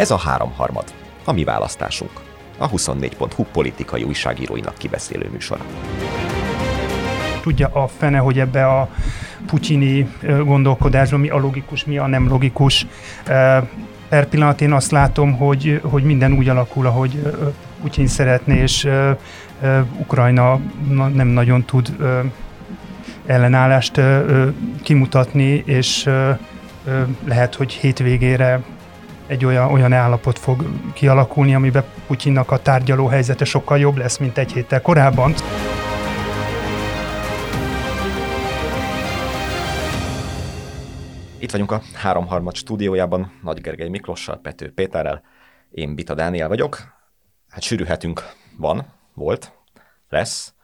Ez a háromharmad, a mi választásunk. A 24.hu politikai újságíróinak kibeszélő műsora. Tudja a fene, hogy ebbe a putyini gondolkodásban mi a logikus, mi a nem logikus. Per pillanat én azt látom, hogy, hogy minden úgy alakul, ahogy Putyin szeretné, és Ukrajna nem nagyon tud ellenállást kimutatni, és lehet, hogy hétvégére egy olyan, olyan állapot fog kialakulni, amiben Putyinnak a tárgyaló helyzete sokkal jobb lesz, mint egy héttel korábban. Itt vagyunk a háromharmad stúdiójában, Nagy Gergely Miklossal, Pető Péterrel, én Bita Dániel vagyok. Hát sűrűhetünk van, volt, lesz,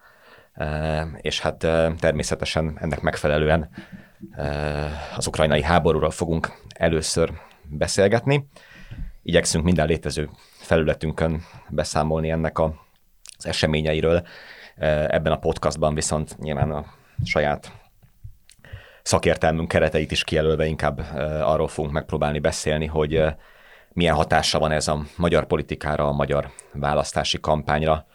és hát természetesen ennek megfelelően az ukrajnai háborúról fogunk először beszélgetni. Igyekszünk minden létező felületünkön beszámolni ennek a, az eseményeiről. Ebben a podcastban viszont nyilván a saját szakértelmünk kereteit is kijelölve inkább arról fogunk megpróbálni beszélni, hogy milyen hatása van ez a magyar politikára, a magyar választási kampányra,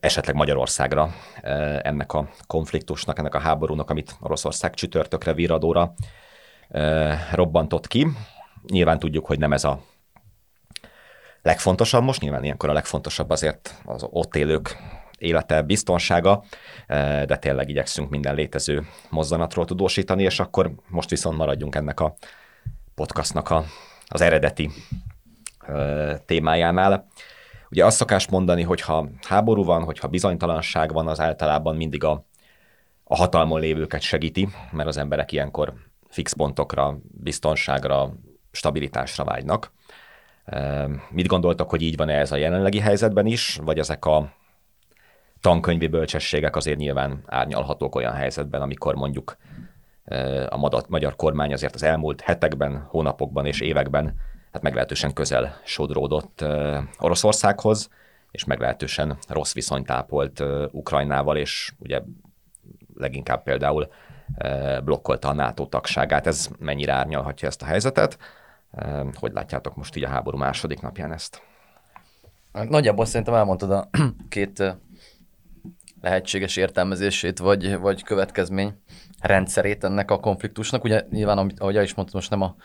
esetleg Magyarországra ennek a konfliktusnak, ennek a háborúnak, amit Oroszország csütörtökre, viradóra robbantott ki. Nyilván tudjuk, hogy nem ez a legfontosabb most, nyilván ilyenkor a legfontosabb azért az ott élők élete, biztonsága, de tényleg igyekszünk minden létező mozzanatról tudósítani, és akkor most viszont maradjunk ennek a podcastnak a, az eredeti témájánál. Ugye azt szokás mondani, hogy ha háború van, hogyha bizonytalanság van, az általában mindig a, a hatalmon lévőket segíti, mert az emberek ilyenkor fix pontokra, biztonságra, stabilitásra vágynak. Mit gondoltak, hogy így van-e ez a jelenlegi helyzetben is, vagy ezek a tankönyvi bölcsességek azért nyilván árnyalhatók olyan helyzetben, amikor mondjuk a magyar kormány azért az elmúlt hetekben, hónapokban és években hát meglehetősen közel sodródott Oroszországhoz, és meglehetősen rossz viszonyt ápolt Ukrajnával, és ugye leginkább például blokkolta a NATO tagságát. Ez mennyire árnyalhatja ezt a helyzetet? Hogy látjátok most így a háború második napján ezt? Nagyjából szerintem elmondtad a két lehetséges értelmezését, vagy, vagy következmény rendszerét ennek a konfliktusnak. Ugye nyilván, ahogy el is mondtam, most nem a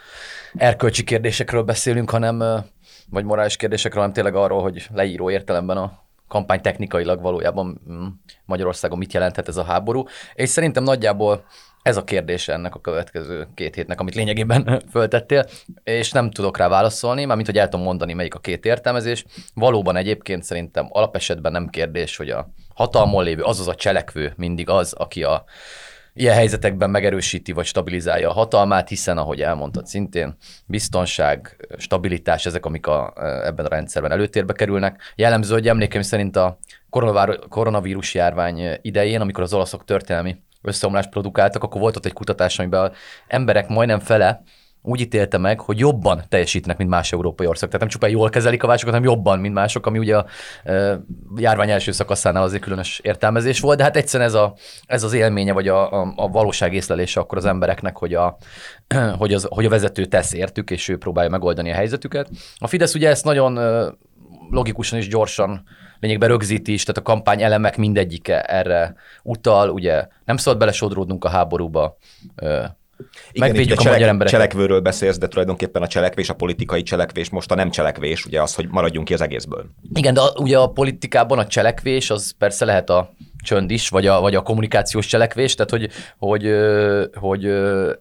erkölcsi kérdésekről beszélünk, hanem vagy morális kérdésekről, hanem tényleg arról, hogy leíró értelemben a kampány technikailag valójában mm, Magyarországon mit jelenthet ez a háború. És szerintem nagyjából ez a kérdés ennek a következő két hétnek, amit lényegében föltettél, és nem tudok rá válaszolni, mármint hogy el tudom mondani, melyik a két értelmezés. Valóban egyébként szerintem alapesetben nem kérdés, hogy a hatalmon lévő, azaz a cselekvő mindig az, aki a ilyen helyzetekben megerősíti vagy stabilizálja a hatalmát, hiszen, ahogy elmondtad szintén, biztonság, stabilitás, ezek, amik a, ebben a rendszerben előtérbe kerülnek. Jellemző, hogy emlékeim szerint a koronavírus járvány idején, amikor az olaszok történelmi összeomlást produkáltak, akkor volt ott egy kutatás, amiben emberek majdnem fele úgy ítélte meg, hogy jobban teljesítenek, mint más európai országok. Tehát nem csupán jól kezelik a válságot, hanem jobban, mint mások, ami ugye a járvány első szakaszánál azért különös értelmezés volt, de hát egyszerűen ez, a, ez az élménye, vagy a, a, a valóság észlelése akkor az embereknek, hogy a, hogy, az, hogy a vezető tesz értük, és ő próbálja megoldani a helyzetüket. A Fidesz ugye ezt nagyon logikusan és gyorsan lényegben rögzíti is, tehát a kampány elemek mindegyike erre utal, ugye nem szabad belesodródnunk a háborúba, igen, Megvédjük a, cselek, embereket. Cselekvőről beszélsz, de tulajdonképpen a cselekvés, a politikai cselekvés most a nem cselekvés, ugye az, hogy maradjunk ki az egészből. Igen, de a, ugye a politikában a cselekvés az persze lehet a csönd is, vagy a, vagy a kommunikációs cselekvés, tehát hogy, hogy, hogy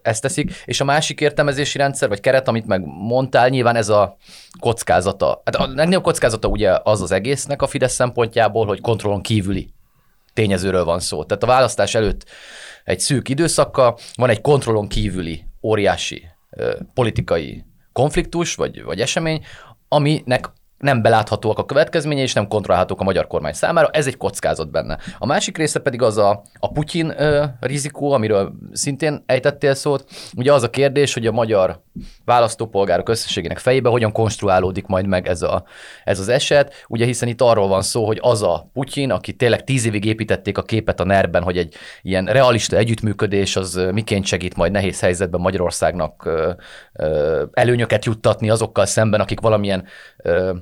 ezt teszik. És a másik értelmezési rendszer, vagy keret, amit meg mondtál, nyilván ez a kockázata. Hát a legnagyobb kockázata ugye az az egésznek a Fidesz szempontjából, hogy kontrollon kívüli tényezőről van szó. Tehát a választás előtt egy szűk időszakkal, van egy kontrollon kívüli óriási politikai konfliktus vagy, vagy esemény, aminek nem beláthatóak a következményei, és nem kontrollálhatók a magyar kormány számára. Ez egy kockázat benne. A másik része pedig az a, a Putyin ö, rizikó, amiről szintén ejtettél szót. Ugye az a kérdés, hogy a magyar választópolgárok összességének fejébe hogyan konstruálódik majd meg ez, a, ez az eset. Ugye hiszen itt arról van szó, hogy az a Putyin, aki tényleg tíz évig építették a képet a nerben, hogy egy ilyen realista együttműködés az miként segít majd nehéz helyzetben Magyarországnak ö, ö, előnyöket juttatni azokkal szemben, akik valamilyen ö,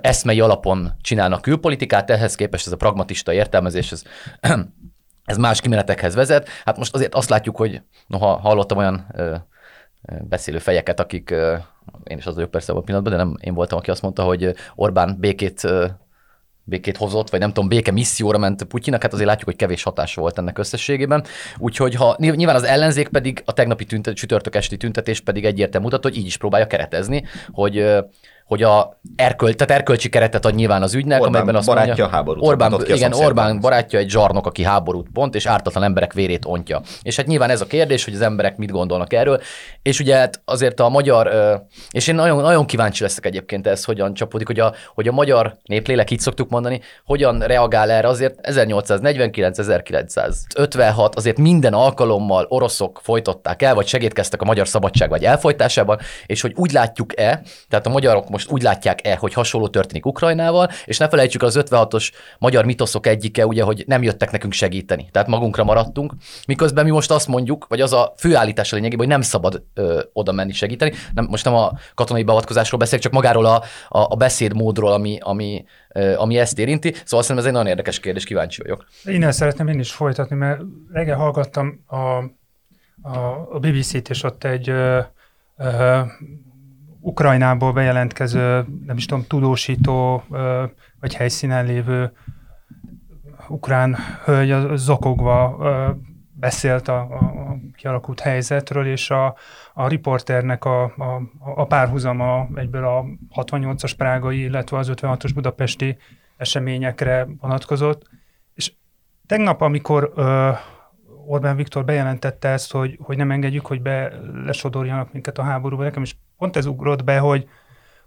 eszmei alapon csinálnak külpolitikát, ehhez képest ez a pragmatista értelmezés, ez, ez más kimenetekhez vezet. Hát most azért azt látjuk, hogy noha hallottam olyan ö, beszélő fejeket, akik, ö, én is az vagyok persze a pillanatban, de nem én voltam, aki azt mondta, hogy Orbán békét ö, békét hozott, vagy nem tudom, béke misszióra ment Putyinak, hát azért látjuk, hogy kevés hatása volt ennek összességében. Úgyhogy ha nyilván az ellenzék pedig, a tegnapi tüntet, csütörtök esti tüntetés pedig egyértelmű mutat, hogy így is próbálja keretezni, hogy hogy a erköl, tehát erkölcsi keretet ad nyilván az ügynek, Orbán amelyben azt barátja mondja, a háborút Orbán, ki igen. Orbán barátja egy zsarnok, aki háborút pont, és ártatlan emberek vérét ontja. És hát nyilván ez a kérdés, hogy az emberek mit gondolnak erről, és ugye hát azért a magyar, és én nagyon, nagyon kíváncsi leszek egyébként ez, hogyan csapódik, hogy a, hogy a magyar néplélek, így szoktuk mondani, hogyan reagál erre azért 1849-1956, azért minden alkalommal oroszok folytották el, vagy segítkeztek a magyar szabadság vagy elfolytásában, és hogy úgy látjuk-e, tehát a magyarok most úgy látják-e, hogy hasonló történik Ukrajnával, és ne felejtsük az 56-os magyar mitoszok egyike, ugye, hogy nem jöttek nekünk segíteni, tehát magunkra maradtunk, miközben mi most azt mondjuk, vagy az a főállítás a lényegében, hogy nem szabad ö, oda menni segíteni. Nem, most nem a katonai beavatkozásról beszélek, csak magáról a, a, a beszédmódról, ami, ami, ami ezt érinti. Szóval szerintem ez egy nagyon érdekes kérdés, kíváncsi vagyok. El szeretném én is folytatni, mert reggel hallgattam a, a, a BBC-t, és ott egy ö, ö, Ukrajnából bejelentkező, nem is tudom, tudósító, vagy helyszínen lévő ukrán hölgy zokogva beszélt a, a kialakult helyzetről, és a, a riporternek a, a, a párhuzama egyből a 68-as prágai, illetve az 56-os budapesti eseményekre vonatkozott. És tegnap, amikor ö, Orbán Viktor bejelentette ezt, hogy, hogy nem engedjük, hogy be lesodorjanak minket a háborúba, nekem is pont ez ugrott be, hogy,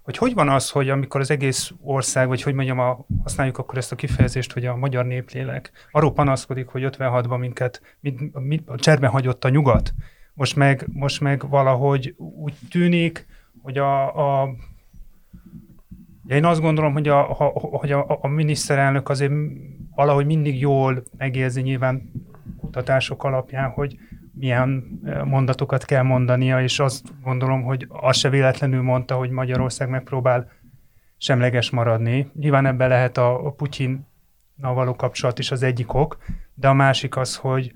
hogy hogy van az, hogy amikor az egész ország, vagy hogy mondjam, a, használjuk akkor ezt a kifejezést, hogy a magyar néplélek arról panaszkodik, hogy 56-ban minket mit, mit, a cserben hagyott a nyugat, most meg, most meg valahogy úgy tűnik, hogy a, a én azt gondolom, hogy a, a, hogy a, a miniszterelnök azért valahogy mindig jól megérzi nyilván kutatások alapján, hogy milyen mondatokat kell mondania, és azt gondolom, hogy azt se véletlenül mondta, hogy Magyarország megpróbál semleges maradni. Nyilván ebben lehet a, a Putyin való kapcsolat is az egyik ok, de a másik az, hogy,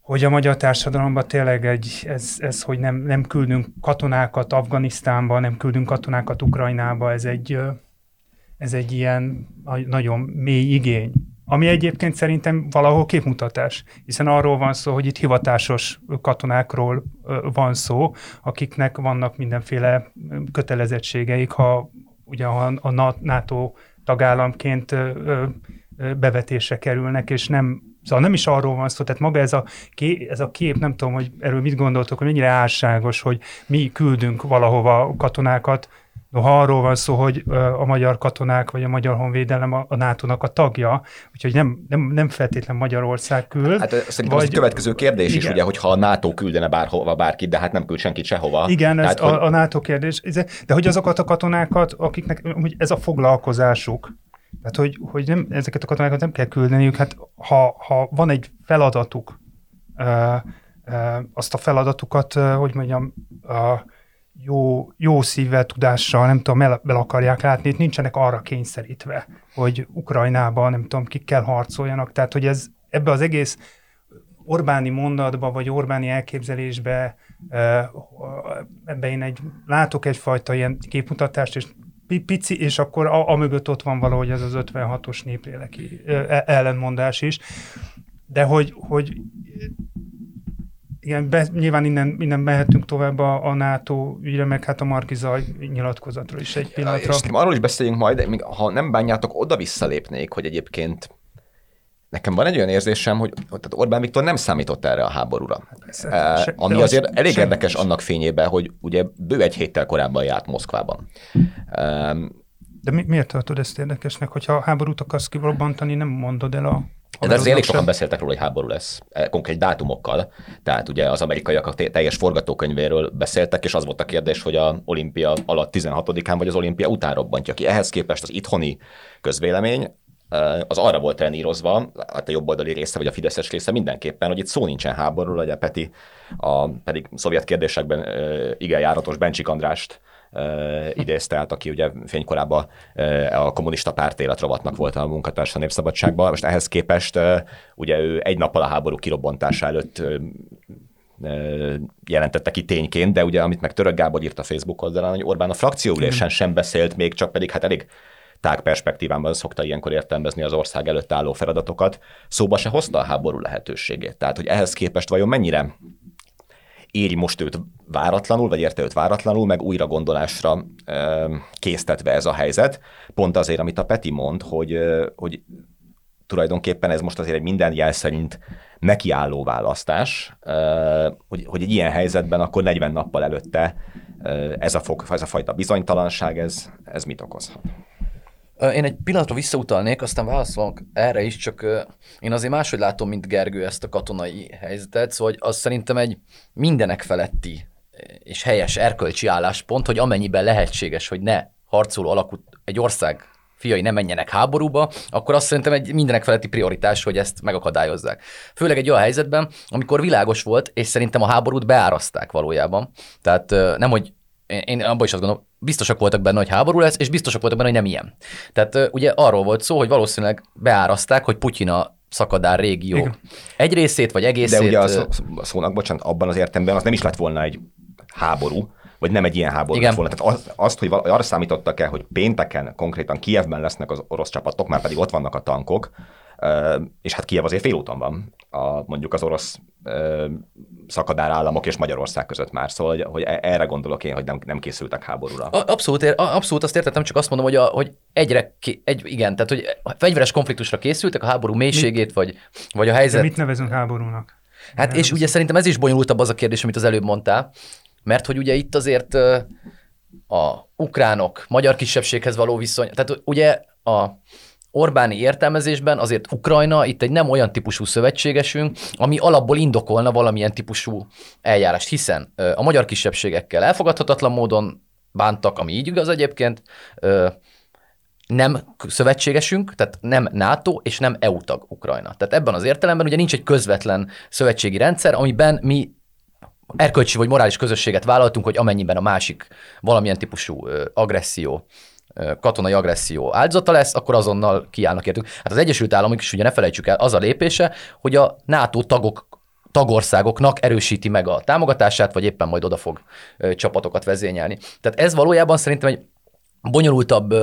hogy a magyar társadalomban tényleg egy, ez, ez hogy nem, nem küldünk katonákat Afganisztánba, nem küldünk katonákat Ukrajnába, ez egy, ez egy ilyen nagyon mély igény. Ami egyébként szerintem valahol képmutatás, hiszen arról van szó, hogy itt hivatásos katonákról van szó, akiknek vannak mindenféle kötelezettségeik, ha ugye a NATO tagállamként bevetése kerülnek, és nem Szóval nem is arról van szó, tehát maga ez a, kép, ez a kép, nem tudom, hogy erről mit gondoltok, hogy mennyire álságos, hogy mi küldünk valahova katonákat, Noha arról van szó, hogy a magyar katonák vagy a magyar honvédelem a, a NATO-nak a tagja, úgyhogy nem, nem, nem feltétlen Magyarország küld. Hát szerintem vagy, az a következő kérdés igen. is, ugye, hogyha a NATO küldene bárhova bárkit, de hát nem küld senkit sehova. Igen, Tehát, ez hogy... a, a NATO kérdés. De hogy azokat a katonákat, akiknek hogy ez a foglalkozásuk, tehát hogy, hogy nem, ezeket a katonákat nem kell küldeniük, hát ha, ha van egy feladatuk, ö, ö, azt a feladatukat, ö, hogy mondjam, ö, jó, jó szívvel, tudással, nem tudom, el, el akarják látni, itt nincsenek arra kényszerítve, hogy Ukrajnában, nem tudom, kikkel harcoljanak. Tehát, hogy ez ebbe az egész Orbáni mondatba, vagy Orbáni elképzelésbe, ebbe én egy, látok egyfajta ilyen képmutatást, és pici, és akkor a, a mögött ott van valahogy ez az 56-os népléleki ellenmondás is. De hogy, hogy igen, be, nyilván innen, innen mehetünk tovább a, a NATO ügyre, meg hát a Markiza nyilatkozatról is egy pillanatra. És arról is beszéljünk majd, de még, ha nem bánjátok, oda visszalépnék, hogy egyébként Nekem van egy olyan érzésem, hogy tehát Orbán Viktor nem számított erre a háborúra. Persze, uh, se, ami azért elég sem, érdekes sem. annak fényében, hogy ugye bő egy héttel korábban járt Moszkvában. Uh, De mi, miért tartod ezt érdekesnek, hogyha háborút akarsz kirobbantani, nem mondod el a de azért elég sokan beszéltek róla, hogy háború lesz, e, konkrét dátumokkal. Tehát ugye az amerikaiak a teljes forgatókönyvéről beszéltek, és az volt a kérdés, hogy a olimpia alatt 16-án vagy az olimpia után robbantja ki. Ehhez képest az itthoni közvélemény e, az arra volt trenírozva, hát a jobboldali része vagy a Fideszes része mindenképpen, hogy itt szó nincsen háborúról, ugye Peti a pedig szovjet kérdésekben e, igen járatos Bencsik Andrást idézte át, aki ugye fénykorában a kommunista párt életrovatnak volt a munkatársa népszabadságban. Most ehhez képest ugye ő egy nappal a háború kirobbantása előtt jelentette ki tényként, de ugye amit meg Török Gábor írt a Facebook oldalán, hogy Orbán a frakcióülésen sem beszélt még, csak pedig hát elég tág perspektívában szokta ilyenkor értelmezni az ország előtt álló feladatokat, szóba se hozta a háború lehetőségét. Tehát, hogy ehhez képest vajon mennyire éri most őt váratlanul, vagy érte őt váratlanul, meg újra gondolásra késztetve ez a helyzet. Pont azért, amit a Peti mond, hogy, hogy tulajdonképpen ez most azért egy minden jel szerint nekiálló választás, hogy, hogy egy ilyen helyzetben akkor 40 nappal előtte ez a, fog, ez a fajta bizonytalanság, ez, ez mit okozhat? Én egy pillanatra visszautalnék, aztán válaszolok erre is, csak én azért máshogy látom, mint Gergő ezt a katonai helyzetet, szóval az szerintem egy mindenek feletti és helyes erkölcsi álláspont, hogy amennyiben lehetséges, hogy ne harcoló alakú egy ország fiai ne menjenek háborúba, akkor azt szerintem egy mindenek feletti prioritás, hogy ezt megakadályozzák. Főleg egy olyan helyzetben, amikor világos volt, és szerintem a háborút beáraszták valójában. Tehát nem, hogy én abban is azt gondolom, biztosak voltak benne, hogy háború lesz, és biztosak voltak benne, hogy nem ilyen. Tehát ugye arról volt szó, hogy valószínűleg beáraszták, hogy Putyin a szakadár régió Igen. egy részét, vagy egészét. De ugye a, szó, a szónak, bocsánat, abban az értelemben az nem is lett volna egy háború, vagy nem egy ilyen háború Igen. lett volna. Tehát azt, azt, hogy arra számítottak el, hogy pénteken konkrétan Kievben lesznek az orosz csapatok, már pedig ott vannak a tankok, és hát Kiev azért félúton van, a, mondjuk az orosz szakadár államok és Magyarország között már, szóval hogy, hogy e, erre gondolok én, hogy nem, nem készültek háborúra. Abszolút, abszolút azt értettem, csak azt mondom, hogy, a, hogy egyre, egy, igen, tehát hogy fegyveres konfliktusra készültek, a háború mélységét, mit, vagy, vagy a helyzet. De mit nevezünk háborúnak? Hát és ugye szerintem ez is bonyolultabb az a kérdés, amit az előbb mondtál, mert hogy ugye itt azért a ukránok, magyar kisebbséghez való viszony, tehát ugye a Orbáni értelmezésben azért Ukrajna itt egy nem olyan típusú szövetségesünk, ami alapból indokolna valamilyen típusú eljárást, hiszen a magyar kisebbségekkel elfogadhatatlan módon bántak, ami így igaz egyébként, nem szövetségesünk, tehát nem NATO és nem EU tag Ukrajna. Tehát ebben az értelemben ugye nincs egy közvetlen szövetségi rendszer, amiben mi erkölcsi vagy morális közösséget vállaltunk, hogy amennyiben a másik valamilyen típusú agresszió katonai agresszió áldozata lesz, akkor azonnal kiállnak értük. Hát az Egyesült Államok is ugye ne felejtsük el, az a lépése, hogy a NATO tagok tagországoknak erősíti meg a támogatását, vagy éppen majd oda fog csapatokat vezényelni. Tehát ez valójában szerintem egy bonyolultabb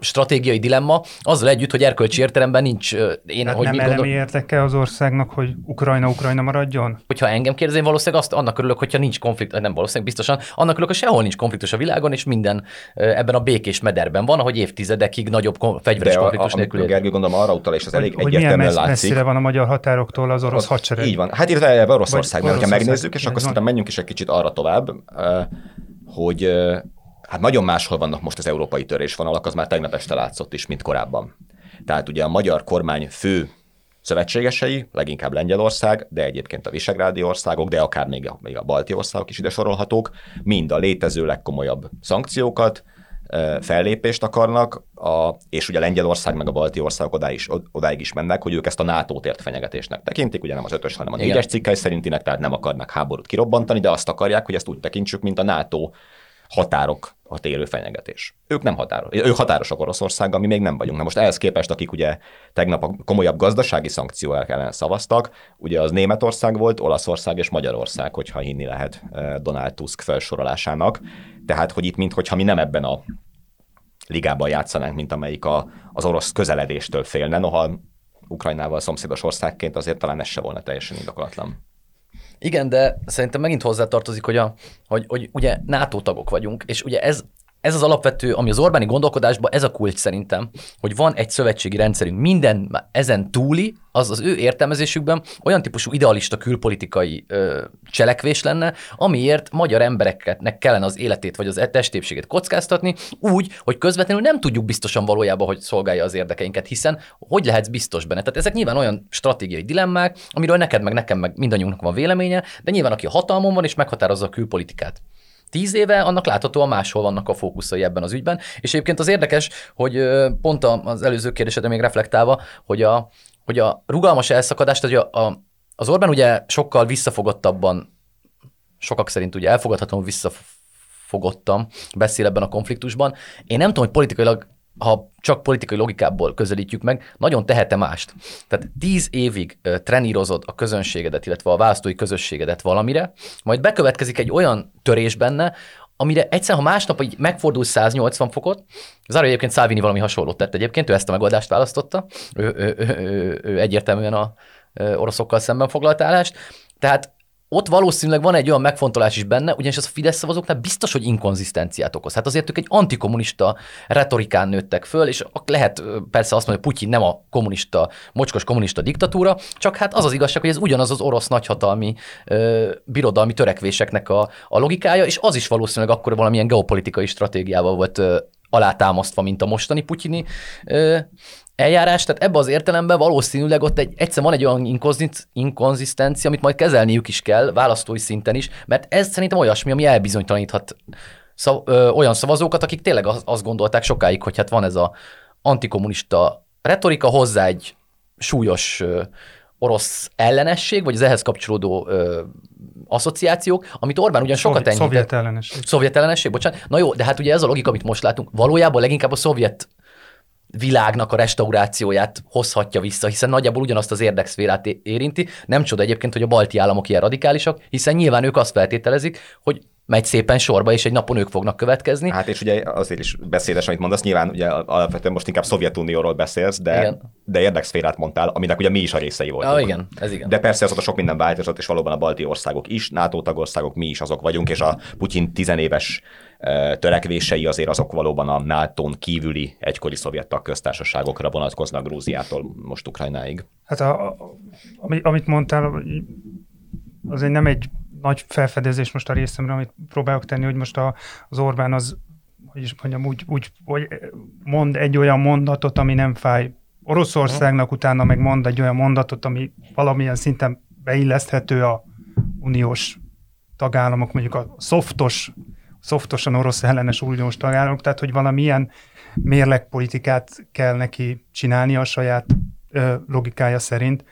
stratégiai dilemma, azzal együtt, hogy erkölcsi értelemben nincs. Én, Tehát hogy nem elemi gondol... érdeke az országnak, hogy Ukrajna Ukrajna maradjon? Hogyha engem kérdezi, én valószínűleg azt, annak örülök, hogyha nincs konfliktus, nem valószínűleg biztosan, annak örülök, hogy sehol nincs konfliktus a világon, és minden ebben a békés mederben van, ahogy évtizedekig nagyobb fegyveres konfliktus a, nélkül. A, Gergő gondolom arra utal, és az elég hogy egyértelműen milyen látszik. messzire van a magyar határoktól az orosz hadsereg? Így van. Hát illetve Oroszország, mert ha megnézzük, és akkor szerintem menjünk is egy kicsit arra tovább, hogy hát nagyon máshol vannak most az európai törésvonalak, az már tegnap este látszott is, mint korábban. Tehát ugye a magyar kormány fő szövetségesei, leginkább Lengyelország, de egyébként a visegrádi országok, de akár még a, még a balti országok is ide sorolhatók, mind a létező legkomolyabb szankciókat, fellépést akarnak, a, és ugye Lengyelország meg a balti országok odáig is, odáig is mennek, hogy ők ezt a NATO tért fenyegetésnek tekintik, ugye nem az ötös, hanem a négyes cikkely szerintinek, tehát nem akarnak háborút kirobbantani, de azt akarják, hogy ezt úgy tekintsük, mint a NATO határok a térő fenyegetés. Ők nem határos, ők határosok Oroszországgal, mi még nem vagyunk. Na most ehhez képest, akik ugye tegnap a komolyabb gazdasági szankciók ellen szavaztak, ugye az Németország volt, Olaszország és Magyarország, hogyha hinni lehet eh, Donald Tusk felsorolásának. Tehát, hogy itt mintha mi nem ebben a ligában játszanánk, mint amelyik a, az orosz közeledéstől félne, noha Ukrajnával szomszédos országként azért talán ez se volna teljesen indokolatlan. Igen, de szerintem megint hozzátartozik, hogy, a, hogy, hogy ugye NATO tagok vagyunk, és ugye ez ez az alapvető, ami az Orbáni gondolkodásban, ez a kulcs szerintem, hogy van egy szövetségi rendszerünk, minden ezen túli, az az ő értelmezésükben olyan típusú idealista külpolitikai ö, cselekvés lenne, amiért magyar embereknek kellene az életét vagy az e- testépségét kockáztatni, úgy, hogy közvetlenül nem tudjuk biztosan valójában, hogy szolgálja az érdekeinket, hiszen hogy lehetsz biztos benne? Tehát ezek nyilván olyan stratégiai dilemmák, amiről neked meg nekem meg mindannyiunknak van véleménye, de nyilván aki a hatalmon van és meghatározza a külpolitikát tíz éve, annak láthatóan máshol vannak a fókuszai ebben az ügyben. És egyébként az érdekes, hogy pont az előző kérdésedre még reflektálva, hogy a, hogy a rugalmas elszakadást, hogy a, a, az Orbán ugye sokkal visszafogottabban, sokak szerint ugye elfogadhatóan visszafogottam beszél ebben a konfliktusban. Én nem tudom, hogy politikailag ha csak politikai logikából közelítjük meg, nagyon tehete mást. Tehát tíz évig trenírozod a közönségedet, illetve a választói közösségedet valamire, majd bekövetkezik egy olyan törés benne, amire egyszer, ha másnap így megfordul 180 fokot, Zara egyébként Szávini valami hasonlót tett egyébként, ő ezt a megoldást választotta, ő, ő, ő, ő, ő egyértelműen a oroszokkal szemben foglalt állást, tehát ott valószínűleg van egy olyan megfontolás is benne, ugyanis az a Fidesz szavazóknál biztos, hogy inkonzisztenciát okoz. Hát azért ők egy antikommunista retorikán nőttek föl, és lehet persze azt mondani, hogy Putyin nem a kommunista, mocskos kommunista diktatúra, csak hát az az igazság, hogy ez ugyanaz az orosz nagyhatalmi ö, birodalmi törekvéseknek a, a logikája, és az is valószínűleg akkor valamilyen geopolitikai stratégiával volt ö, alátámasztva, mint a mostani putyini ö, eljárás, tehát ebbe az értelemben valószínűleg ott egy, egyszer van egy olyan inkonzisztencia, amit majd kezelniük is kell, választói szinten is, mert ez szerintem olyasmi, ami elbizonytalaníthat szav, ö, olyan szavazókat, akik tényleg az, azt gondolták sokáig, hogy hát van ez a antikommunista retorika, hozzá egy súlyos ö, orosz ellenesség, vagy az ehhez kapcsolódó ö, asszociációk, amit Orbán ugyan sokat enyhített. Szovjet ellenesség. Szovjet ellenesség, bocsánat. Na jó, de hát ugye ez a logika, amit most látunk, valójában leginkább a szovjet világnak a restaurációját hozhatja vissza, hiszen nagyjából ugyanazt az érdekszférát érinti. Nem csoda egyébként, hogy a balti államok ilyen radikálisak, hiszen nyilván ők azt feltételezik, hogy megy szépen sorba, és egy napon ők fognak következni. Hát és ugye azért is beszédes, amit mondasz, nyilván ugye alapvetően most inkább Szovjetunióról beszélsz, de, igen. de érdekszférát mondtál, aminek ugye mi is a részei voltunk. Ah, igen, ez igen. De persze azóta sok minden változott, és valóban a balti országok is, NATO tagországok, mi is azok vagyunk, és a Putyin tizenéves törekvései azért azok valóban a nato kívüli egykori szovjet tagköztársaságokra vonatkoznak Grúziától most Ukrajnáig. Hát a, a, amit mondtál, azért nem egy nagy felfedezés most a részemre, amit próbálok tenni, hogy most a, az Orbán az, hogy is mondjam, úgy, úgy hogy mond egy olyan mondatot, ami nem fáj Oroszországnak, utána meg mond egy olyan mondatot, ami valamilyen szinten beilleszthető a uniós tagállamok, mondjuk a szoftos szoftosan orosz ellenes uniós tagállamok, tehát hogy valamilyen mérlegpolitikát kell neki csinálni a saját ö, logikája szerint.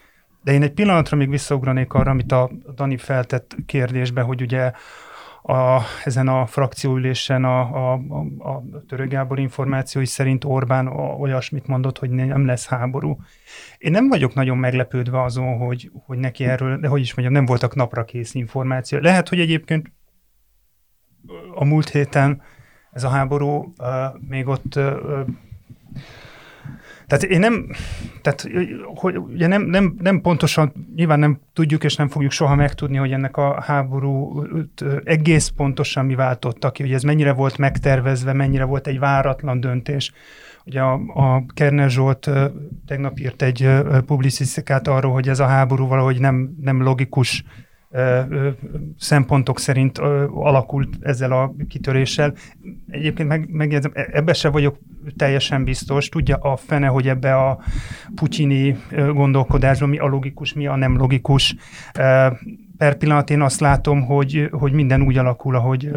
De én egy pillanatra még visszaugranék arra, amit a Dani feltett kérdésbe, hogy ugye a, ezen a frakcióülésen a, a, a, a Gábor információi szerint Orbán olyasmit mondott, hogy nem lesz háború. Én nem vagyok nagyon meglepődve azon, hogy, hogy neki erről, de hogy is mondjam, nem voltak napra kész információ. Lehet, hogy egyébként a múlt héten ez a háború uh, még ott uh, tehát én nem, tehát hogy ugye nem, nem, nem pontosan, nyilván nem tudjuk és nem fogjuk soha megtudni, hogy ennek a háború egész pontosan mi váltotta ki, hogy ez mennyire volt megtervezve, mennyire volt egy váratlan döntés. Ugye a, a Kerner Zsolt tegnap írt egy publicisztikát arról, hogy ez a háború valahogy nem, nem logikus szempontok szerint alakult ezzel a kitöréssel. Egyébként meg, megjegyzem, e, ebbe se vagyok teljesen biztos. Tudja a fene, hogy ebbe a putyini gondolkodásban mi a logikus, mi a nem logikus. Per pillanat én azt látom, hogy, hogy minden úgy alakul, ahogy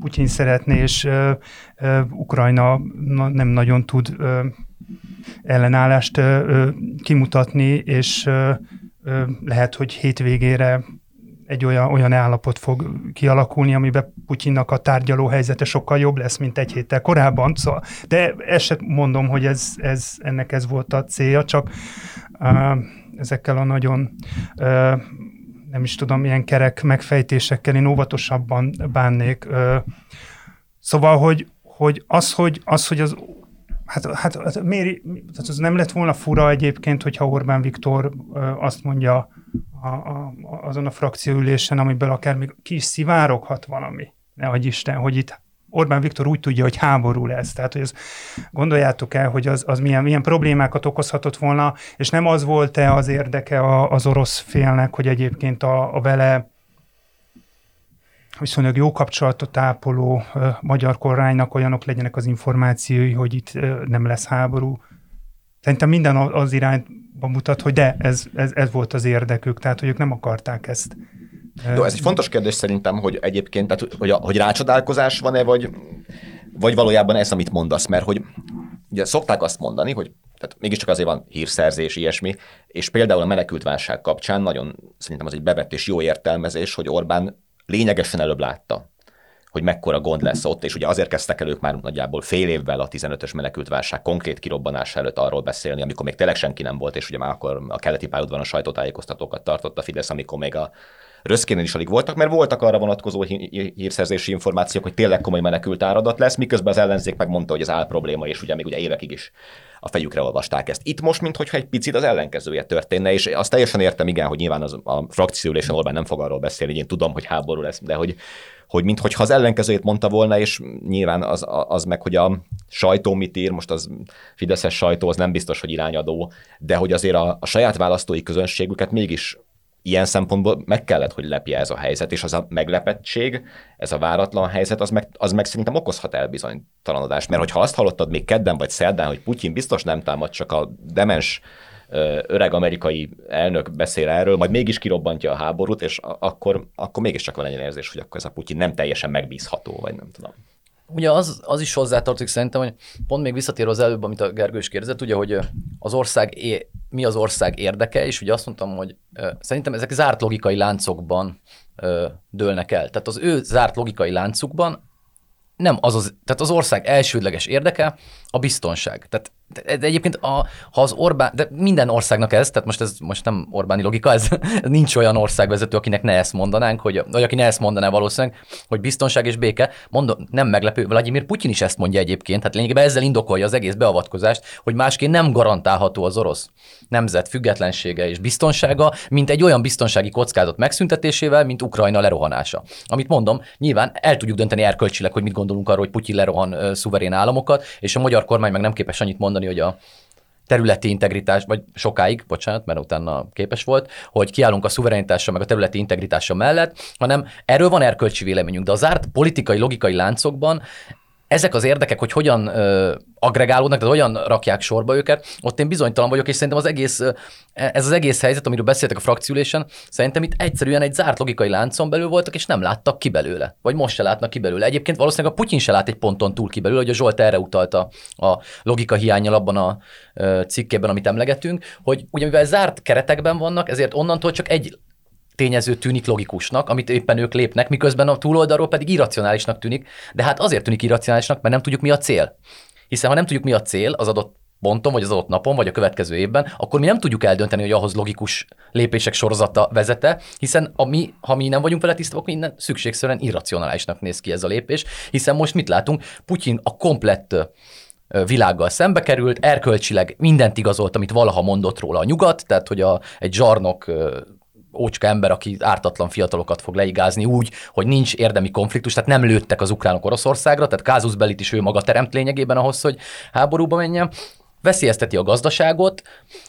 Putyin szeretné, és Ukrajna nem nagyon tud ellenállást kimutatni, és lehet, hogy hétvégére egy olyan, olyan állapot fog kialakulni, amiben Putyinnak a tárgyaló helyzete sokkal jobb lesz, mint egy héttel korábban. Szóval, de ezt sem mondom, hogy ez, ez, ennek ez volt a célja, csak uh, ezekkel a nagyon uh, nem is tudom, ilyen kerek megfejtésekkel én óvatosabban bánnék. Uh, szóval, hogy, hogy az, hogy, az, hogy az Hát, hát, hát miért, tehát az nem lett volna fura egyébként, hogyha Orbán Viktor azt mondja a, a, azon a frakcióülésen, amiből akár még ki is szivároghat valami, nehogy Isten, hogy itt Orbán Viktor úgy tudja, hogy háború lesz. Tehát, hogy az, gondoljátok el, hogy az, az milyen, milyen problémákat okozhatott volna, és nem az volt-e az érdeke az orosz félnek, hogy egyébként a, a vele viszonylag jó kapcsolatot ápoló uh, magyar kormánynak olyanok legyenek az információi, hogy itt uh, nem lesz háború. Szerintem minden az irányba mutat, hogy de, ez, ez, ez volt az érdekük, tehát hogy ők nem akarták ezt. De ez egy fontos kérdés szerintem, hogy egyébként, tehát, hogy, a, hogy rácsodálkozás van-e, vagy, vagy valójában ez, amit mondasz, mert hogy ugye szokták azt mondani, hogy tehát mégiscsak azért van hírszerzés, ilyesmi, és például a menekültválság kapcsán nagyon szerintem az egy bevett és jó értelmezés, hogy Orbán lényegesen előbb látta, hogy mekkora gond lesz ott, és ugye azért kezdtek el ők már nagyjából fél évvel a 15-ös menekültválság konkrét kirobbanása előtt arról beszélni, amikor még tényleg senki nem volt, és ugye már akkor a keleti pályaudvaron a sajtótájékoztatókat tartott a Fidesz, amikor még a Röszkénen is alig voltak, mert voltak arra vonatkozó hírszerzési információk, hogy tényleg komoly menekült áradat lesz, miközben az ellenzék megmondta, hogy ez áll probléma, és ugye még ugye évekig is a fejükre olvasták ezt. Itt most, mintha egy picit az ellenkezője történne, és azt teljesen értem, igen, hogy nyilván az, a frakcióülésen Orbán nem fog arról beszélni, én tudom, hogy háború lesz, de hogy, hogy mintha az ellenkezőjét mondta volna, és nyilván az, az meg, hogy a sajtó mit ír, most az Fideszes sajtó, az nem biztos, hogy irányadó, de hogy azért a, a saját választói közönségüket mégis ilyen szempontból meg kellett, hogy lepje ez a helyzet, és az a meglepettség, ez a váratlan helyzet, az meg, az meg szerintem okozhat elbizonytalanodást. Mert hogyha azt hallottad még kedden vagy szerdán, hogy Putyin biztos nem támad, csak a demens öreg amerikai elnök beszél erről, majd mégis kirobbantja a háborút, és akkor, akkor mégiscsak van egy érzés, hogy akkor ez a Putyin nem teljesen megbízható, vagy nem tudom. Ugye az, az is hozzátartozik szerintem, hogy pont még visszatér az előbb, amit a Gergő is kérdezett, ugye, hogy az ország, é, mi az ország érdeke, és ugye azt mondtam, hogy szerintem ezek zárt logikai láncokban dőlnek el. Tehát az ő zárt logikai láncukban nem az, az, tehát az ország elsődleges érdeke a biztonság. Tehát de, egyébként a, ha az Orbán, de minden országnak ez, tehát most ez most nem Orbáni logika, ez, nincs olyan országvezető, akinek ne ezt mondanánk, hogy, vagy aki ne ezt mondaná valószínűleg, hogy biztonság és béke. Mondom, nem meglepő, Vladimir Putyin is ezt mondja egyébként, hát lényegében ezzel indokolja az egész beavatkozást, hogy másként nem garantálható az orosz nemzet függetlensége és biztonsága, mint egy olyan biztonsági kockázat megszüntetésével, mint Ukrajna lerohanása. Amit mondom, nyilván el tudjuk dönteni erkölcsileg, hogy mit gondolunk arról, hogy Putyin lerohan szuverén államokat, és a magyar kormány meg nem képes annyit mondani, mondani, hogy a területi integritás, vagy sokáig, bocsánat, mert utána képes volt, hogy kiállunk a szuverenitással, meg a területi integritással mellett, hanem erről van erkölcsi véleményünk, de az zárt politikai, logikai láncokban ezek az érdekek, hogy hogyan ö, agregálódnak, tehát hogyan rakják sorba őket, ott én bizonytalan vagyok, és szerintem az egész, ez az egész helyzet, amiről beszéltek a frakciülésen, szerintem itt egyszerűen egy zárt logikai láncon belül voltak, és nem láttak ki belőle. Vagy most se látnak ki belőle. Egyébként valószínűleg a Putyin se lát egy ponton túl ki belőle, hogy a Zsolt erre utalta a logika hiányjal abban a cikkében, amit emlegetünk, hogy ugye mivel zárt keretekben vannak, ezért onnantól csak egy tényező tűnik logikusnak, amit éppen ők lépnek, miközben a túloldalról pedig irracionálisnak tűnik, de hát azért tűnik irracionálisnak, mert nem tudjuk mi a cél. Hiszen ha nem tudjuk mi a cél az adott ponton, vagy az adott napon, vagy a következő évben, akkor mi nem tudjuk eldönteni, hogy ahhoz logikus lépések sorozata vezete, hiszen a mi, ha mi nem vagyunk vele tisztában, akkor innen szükségszerűen irracionálisnak néz ki ez a lépés, hiszen most mit látunk? Putyin a komplett világgal szembe került, erkölcsileg mindent igazolt, amit valaha mondott róla a nyugat, tehát hogy a, egy zsarnok ócska ember, aki ártatlan fiatalokat fog leigázni úgy, hogy nincs érdemi konfliktus, tehát nem lőttek az ukránok Oroszországra, tehát Kázusz Belit is ő maga teremt lényegében ahhoz, hogy háborúba menjen veszélyezteti a gazdaságot,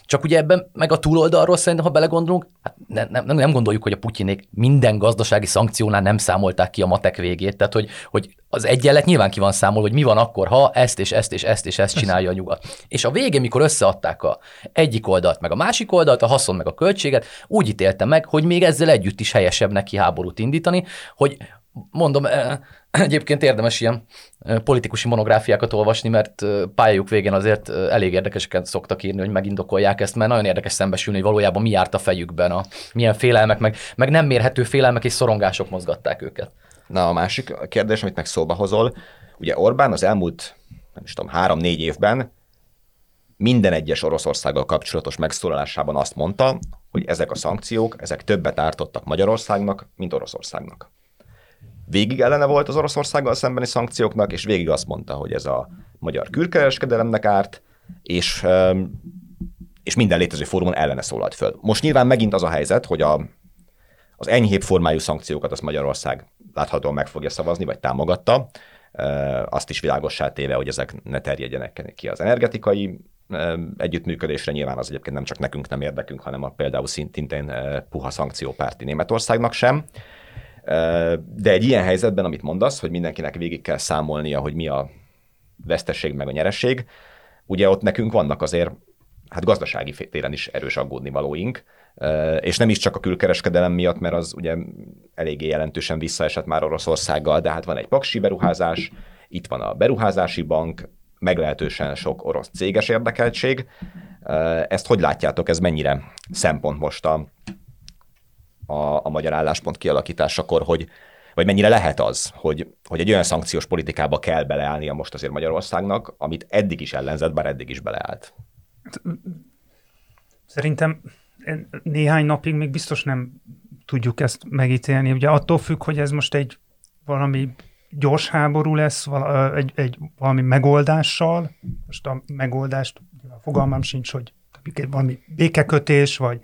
csak ugye ebben meg a túloldalról szerintem, ha belegondolunk, hát ne, nem, nem gondoljuk, hogy a Putyinék minden gazdasági szankciónál nem számolták ki a matek végét, tehát hogy, hogy az egyenlet nyilván ki van számol, hogy mi van akkor, ha ezt és ezt és ezt és ezt csinálja a nyugat. És a végén, mikor összeadták a egyik oldalt, meg a másik oldalt, a haszon meg a költséget, úgy ítélte meg, hogy még ezzel együtt is helyesebb neki háborút indítani, hogy mondom, eh, egyébként érdemes ilyen politikusi monográfiákat olvasni, mert pályájuk végén azért elég érdekeseket szoktak írni, hogy megindokolják ezt, mert nagyon érdekes szembesülni, hogy valójában mi járt a fejükben, a, milyen félelmek, meg, meg nem mérhető félelmek és szorongások mozgatták őket. Na a másik kérdés, amit meg szóba hozol, ugye Orbán az elmúlt, nem is tudom, három-négy évben minden egyes Oroszországgal kapcsolatos megszólalásában azt mondta, hogy ezek a szankciók, ezek többet ártottak Magyarországnak, mint Oroszországnak végig ellene volt az Oroszországgal szembeni szankcióknak, és végig azt mondta, hogy ez a magyar külkereskedelemnek árt, és, és minden létező fórumon ellene szólalt föl. Most nyilván megint az a helyzet, hogy a, az enyhébb formájú szankciókat az Magyarország láthatóan meg fogja szavazni, vagy támogatta, azt is világossá téve, hogy ezek ne terjedjenek ki az energetikai együttműködésre. Nyilván az egyébként nem csak nekünk nem érdekünk, hanem a például szintén puha szankciópárti Németországnak sem. De egy ilyen helyzetben, amit mondasz, hogy mindenkinek végig kell számolnia, hogy mi a vesztesség meg a nyeresség, ugye ott nekünk vannak azért hát gazdasági téren is erős aggódni valóink, és nem is csak a külkereskedelem miatt, mert az ugye eléggé jelentősen visszaesett már Oroszországgal, de hát van egy paksi beruházás, itt van a beruházási bank, meglehetősen sok orosz céges érdekeltség. Ezt hogy látjátok, ez mennyire szempont most a, a, a magyar álláspont kialakításakor, hogy vagy mennyire lehet az, hogy, hogy egy olyan szankciós politikába kell beleállnia most azért Magyarországnak, amit eddig is ellenzett, bár eddig is beleállt? Szerintem néhány napig még biztos nem tudjuk ezt megítélni. Ugye attól függ, hogy ez most egy valami gyors háború lesz, vala, egy, egy valami megoldással. Most a megoldást, a fogalmam sincs, hogy valami békekötés, vagy,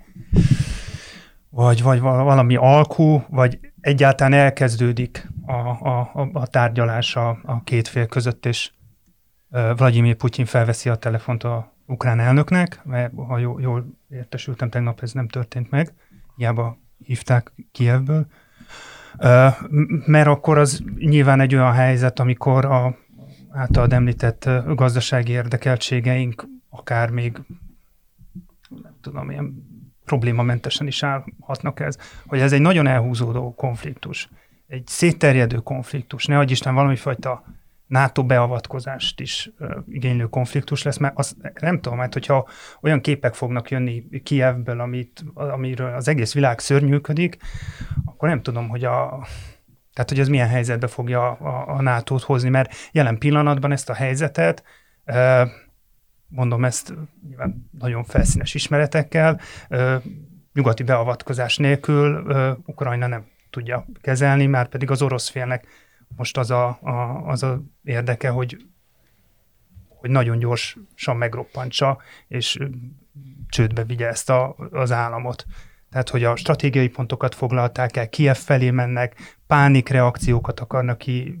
vagy, vagy valami alkú, vagy egyáltalán elkezdődik a, a, a tárgyalás a, a két fél között, és Vladimir Putyin felveszi a telefont a ukrán elnöknek, mert ha jól, jól értesültem, tegnap ez nem történt meg, hiába hívták Kievből, mert akkor az nyilván egy olyan helyzet, amikor a általad említett gazdasági érdekeltségeink akár még nem tudom, ilyen problémamentesen is állhatnak ez, hogy ez egy nagyon elhúzódó konfliktus, egy szétterjedő konfliktus, ne Isten valami fajta NATO beavatkozást is igénylő konfliktus lesz, mert azt nem tudom, mert hogyha olyan képek fognak jönni Kievből, amit, amiről az egész világ szörnyűködik, akkor nem tudom, hogy a tehát, hogy ez milyen helyzetbe fogja a, a NATO-t hozni, mert jelen pillanatban ezt a helyzetet, mondom ezt nyilván nagyon felszínes ismeretekkel, nyugati beavatkozás nélkül Ukrajna nem tudja kezelni, már pedig az orosz félnek most az a, a, az a érdeke, hogy, hogy nagyon gyorsan megroppantsa, és csődbe vigye ezt a, az államot. Tehát, hogy a stratégiai pontokat foglalták el, Kiev felé mennek, pánikreakciókat akarnak ki,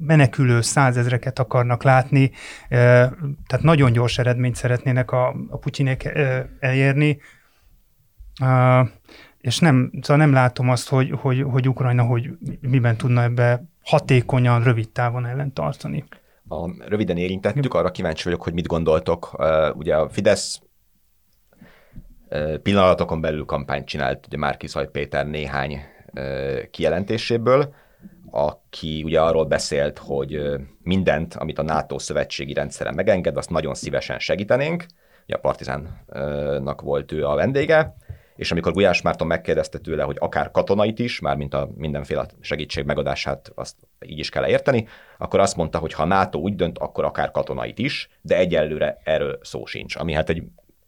menekülő százezreket akarnak látni, tehát nagyon gyors eredményt szeretnének a, a Putyinék elérni és nem, szóval nem látom azt, hogy, hogy, hogy Ukrajna hogy miben tudna ebbe hatékonyan, rövid távon ellen tartani. A, röviden érintettük, arra kíváncsi vagyok, hogy mit gondoltok. Ugye a Fidesz pillanatokon belül kampányt csinált ugye Márki Zaj Péter néhány kijelentéséből, aki ugye arról beszélt, hogy mindent, amit a NATO szövetségi rendszeren megenged, azt nagyon szívesen segítenénk. Ugye a Partizánnak volt ő a vendége, és amikor Gulyás Márton megkérdezte tőle, hogy akár katonait is, mármint a mindenféle segítség megadását, azt így is kell érteni, akkor azt mondta, hogy ha NATO úgy dönt, akkor akár katonait is, de egyelőre erről szó sincs, ami hát egy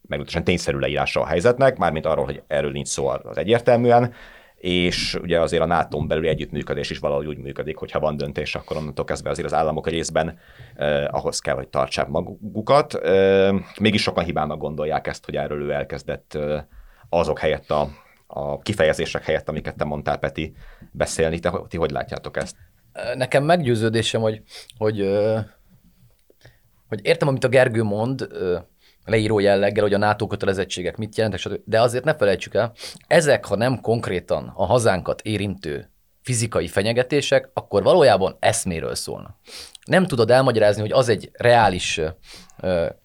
meglehetősen tényszerű leírása a helyzetnek, mármint arról, hogy erről nincs szó az egyértelműen, és ugye azért a nato belüli együttműködés is valahogy úgy működik, hogy ha van döntés, akkor onnantól kezdve azért az államok részben eh, ahhoz kell, hogy tartsák magukat. Eh, mégis sokan hibának gondolják ezt, hogy erről ő elkezdett eh, azok helyett a, a kifejezések helyett, amiket te mondtál, Peti, beszélni. Te, ti hogy látjátok ezt? Nekem meggyőződésem, hogy, hogy, hogy értem, amit a Gergő mond, leíró jelleggel, hogy a NATO kötelezettségek mit jelentek, de azért ne felejtsük el, ezek, ha nem konkrétan a hazánkat érintő fizikai fenyegetések, akkor valójában eszméről szólnak. Nem tudod elmagyarázni, hogy az egy reális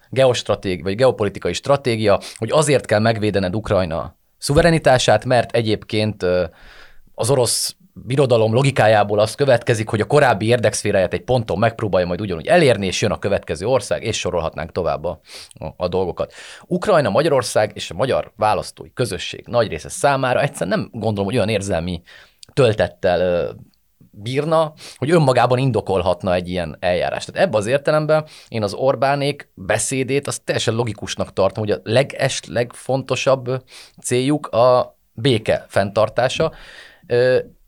geostratégia, vagy geopolitikai stratégia, hogy azért kell megvédened Ukrajna szuverenitását, mert egyébként az orosz birodalom logikájából az következik, hogy a korábbi érdekszféráját egy ponton megpróbálja majd ugyanúgy elérni, és jön a következő ország, és sorolhatnánk tovább a, a, dolgokat. Ukrajna, Magyarország és a magyar választói közösség nagy része számára egyszerűen nem gondolom, hogy olyan érzelmi töltettel bírna, hogy önmagában indokolhatna egy ilyen eljárást. Tehát ebben az értelemben én az Orbánék beszédét azt teljesen logikusnak tartom, hogy a leges, legfontosabb céljuk a béke fenntartása,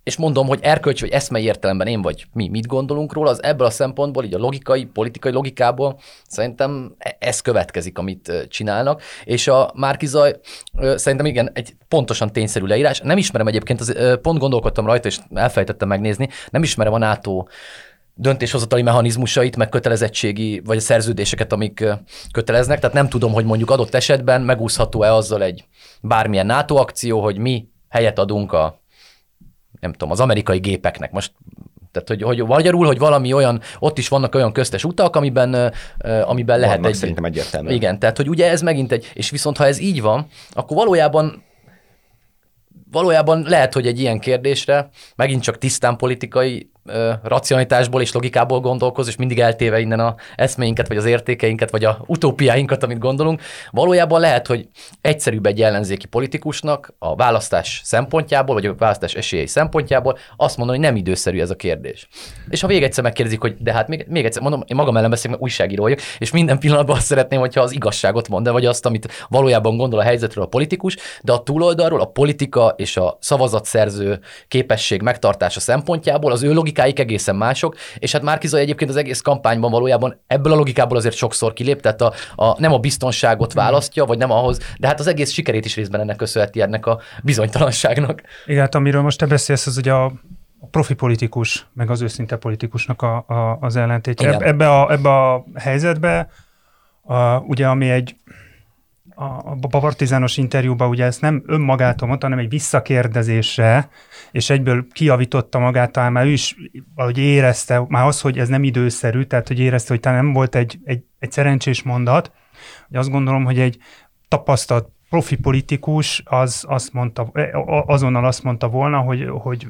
és mondom, hogy erkölcsi vagy eszmei értelemben én vagy mi mit gondolunk róla, az ebből a szempontból, így a logikai, politikai logikából szerintem e- ez következik, amit csinálnak, és a Márkizaj szerintem igen, egy pontosan tényszerű leírás. Nem ismerem egyébként, az, pont gondolkodtam rajta, és elfejtettem megnézni, nem ismerem a NATO döntéshozatali mechanizmusait, meg kötelezettségi, vagy a szerződéseket, amik köteleznek. Tehát nem tudom, hogy mondjuk adott esetben megúszható-e azzal egy bármilyen NATO akció, hogy mi helyet adunk a nem tudom, az amerikai gépeknek. Most tehát, hogy, hogy magyarul, hogy valami olyan, ott is vannak olyan köztes utak, amiben, amiben lehet Vannak, egy... szerintem egyértelmű. Igen, tehát, hogy ugye ez megint egy, és viszont ha ez így van, akkor valójában valójában lehet, hogy egy ilyen kérdésre megint csak tisztán politikai ö, racionalitásból és logikából gondolkoz, és mindig eltéve innen a eszméinket, vagy az értékeinket, vagy a utópiáinkat, amit gondolunk. Valójában lehet, hogy egyszerűbb egy ellenzéki politikusnak a választás szempontjából, vagy a választás esélyei szempontjából azt mondani, hogy nem időszerű ez a kérdés. És ha még egyszer megkérdezik, hogy de hát még, még egyszer mondom, én magam ellen beszélek, mert újságíró vagyok, és minden pillanatban azt szeretném, hogyha az igazságot mond, vagy azt, amit valójában gondol a helyzetről a politikus, de a túloldalról a politika és a szavazatszerző képesség megtartása szempontjából az ő logikáik egészen mások, és hát Márki Zaj egyébként az egész kampányban valójában ebből a logikából azért sokszor kilép, tehát a, a, nem a biztonságot választja, vagy nem ahhoz, de hát az egész sikerét is részben ennek köszönheti ennek a bizonytalanságnak. Igen, hát amiről most te beszélsz, az ugye a a profi politikus, meg az őszinte politikusnak a, a, az ellentétje. Igen. Ebbe a, ebbe a helyzetbe, a, ugye ami egy a, a partizános interjúban ugye ezt nem önmagától mondta, hanem egy visszakérdezésre, és egyből kiavította magát, talán már ő is valahogy érezte, már az, hogy ez nem időszerű, tehát hogy érezte, hogy talán nem volt egy, egy, egy szerencsés mondat, hogy azt gondolom, hogy egy tapasztalt profi politikus az azt mondta, azonnal azt mondta volna, hogy, hogy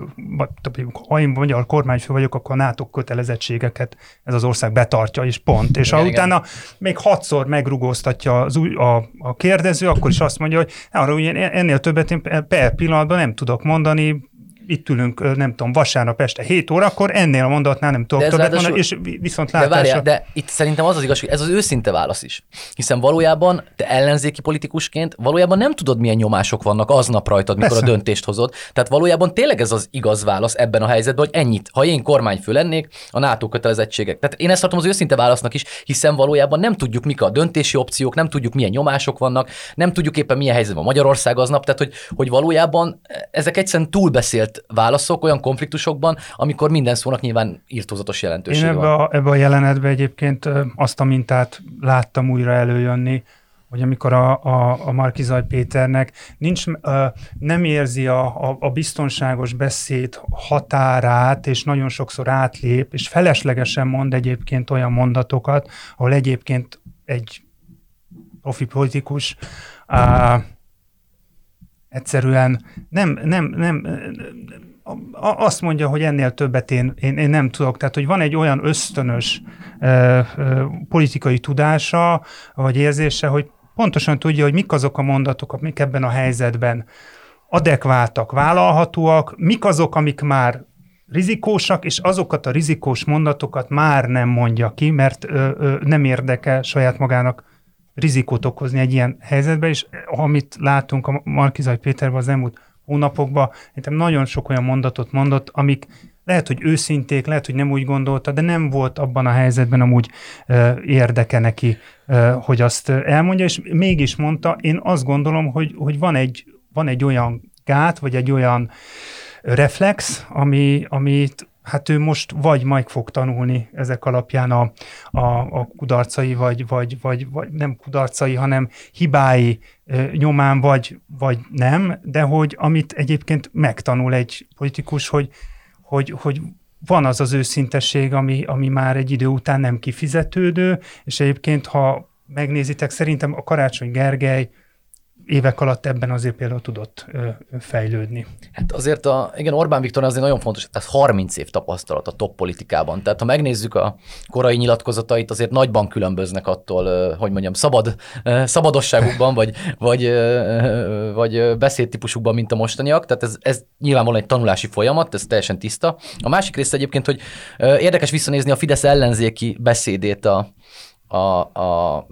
ha én magyar kormányfő vagyok, akkor a NATO kötelezettségeket ez az ország betartja, és pont. És Igen, ha igen. utána még hatszor megrugóztatja az a, a kérdező, akkor is azt mondja, hogy arra ugye ennél többet én per pillanatban nem tudok mondani, itt ülünk, nem tudom, vasárnap este 7 órakor, ennél a mondatnál nem tudok De többet ráadásul- mondani, és vi- viszont De látásra... várjál, de itt szerintem az az igaz, hogy ez az őszinte válasz is. Hiszen valójában te ellenzéki politikusként valójában nem tudod, milyen nyomások vannak aznap rajtad, mikor Persze. a döntést hozod. Tehát valójában tényleg ez az igaz válasz ebben a helyzetben, hogy ennyit. Ha én kormányfő lennék, a NATO kötelezettségek. Tehát én ezt tartom az őszinte válasznak is, hiszen valójában nem tudjuk, mik a döntési opciók, nem tudjuk, milyen nyomások vannak, nem tudjuk éppen milyen helyzetben van Magyarország aznap, tehát hogy, hogy valójában ezek egyszerűen túlbeszélt válaszok olyan konfliktusokban, amikor minden szónak nyilván írtózatos Én jelentősége ebbe van. a, ebbe a jelenetbe egyébként azt a mintát láttam újra előjönni, hogy amikor a, a, a Markizaj Péternek nincs, nem érzi a, a, a biztonságos beszéd határát, és nagyon sokszor átlép, és feleslegesen mond egyébként olyan mondatokat, ahol egyébként egy profi politikus á, egyszerűen nem, nem, nem, azt mondja, hogy ennél többet én, én, én nem tudok. Tehát, hogy van egy olyan ösztönös ö, ö, politikai tudása, vagy érzése, hogy pontosan tudja, hogy mik azok a mondatok, amik ebben a helyzetben adekváltak, vállalhatóak, mik azok, amik már rizikósak, és azokat a rizikós mondatokat már nem mondja ki, mert ö, ö, nem érdekel saját magának rizikót okozni egy ilyen helyzetben, és amit látunk a Markizaj Péterben az elmúlt hónapokban, szerintem nagyon sok olyan mondatot mondott, amik lehet, hogy őszinték, lehet, hogy nem úgy gondolta, de nem volt abban a helyzetben amúgy ö, érdeke neki, ö, hogy azt elmondja, és mégis mondta, én azt gondolom, hogy, hogy van, egy, van egy olyan gát, vagy egy olyan reflex, ami, amit hát ő most vagy meg fog tanulni ezek alapján a, a, a kudarcai, vagy, vagy, vagy, vagy nem kudarcai, hanem hibái nyomán, vagy, vagy nem, de hogy amit egyébként megtanul egy politikus, hogy, hogy, hogy van az az őszintesség, ami, ami már egy idő után nem kifizetődő, és egyébként, ha megnézitek, szerintem a Karácsony Gergely évek alatt ebben azért például tudott fejlődni. Hát azért a, igen, Orbán Viktor azért nagyon fontos, tehát 30 év tapasztalat a top politikában. Tehát ha megnézzük a korai nyilatkozatait, azért nagyban különböznek attól, hogy mondjam, szabad, szabadosságukban, vagy, vagy, vagy beszédtípusukban, mint a mostaniak. Tehát ez, ez nyilvánvalóan egy tanulási folyamat, ez teljesen tiszta. A másik része egyébként, hogy érdekes visszanézni a Fidesz ellenzéki beszédét a, a, a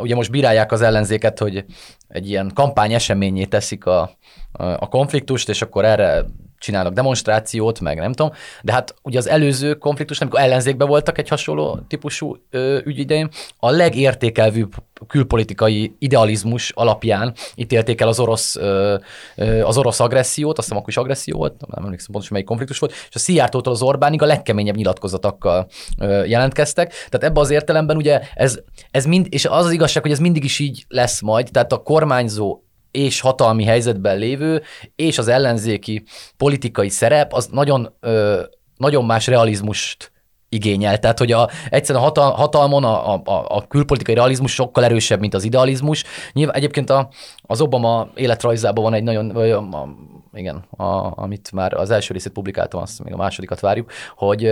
ugye most bírálják az ellenzéket, hogy egy ilyen kampány eseményé teszik a, a konfliktust, és akkor erre csinálnak demonstrációt, meg nem tudom, de hát ugye az előző konfliktus, amikor ellenzékben voltak egy hasonló típusú ö, ügy idején, a legértékelvűbb külpolitikai idealizmus alapján ítélték el az orosz, ö, ö, az orosz agressziót, azt hiszem akkor is agresszió volt, nem emlékszem pontosan melyik konfliktus volt, és a Szijjártótól az Orbánig a legkeményebb nyilatkozatokkal ö, jelentkeztek. Tehát ebben az értelemben ugye ez, ez mind, és az az igazság, hogy ez mindig is így lesz majd, tehát a kormányzó és hatalmi helyzetben lévő, és az ellenzéki politikai szerep, az nagyon, ö, nagyon más realizmust igényel. Tehát, hogy a, egyszerűen a hatal, hatalmon a, a, a külpolitikai realizmus sokkal erősebb, mint az idealizmus. Nyilván egyébként a, az Obama életrajzában van egy nagyon, vagy a, a, igen, a, amit már az első részét publikáltam, azt még a másodikat várjuk, hogy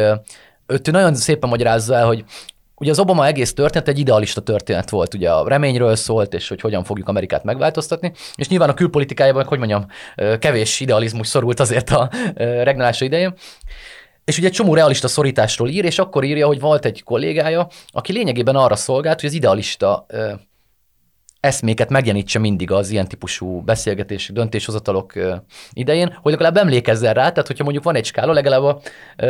ő nagyon szépen magyarázza el, hogy Ugye az Obama egész történet egy idealista történet volt, ugye a reményről szólt, és hogy hogyan fogjuk Amerikát megváltoztatni, és nyilván a külpolitikájában, hogy mondjam, kevés idealizmus szorult azért a regnálása idején. És ugye egy csomó realista szorításról ír, és akkor írja, hogy volt egy kollégája, aki lényegében arra szolgált, hogy az idealista eszméket megjelenítse mindig az ilyen típusú beszélgetési, döntéshozatalok idején, hogy legalább emlékezzen rá, tehát hogyha mondjuk van egy skála, legalább a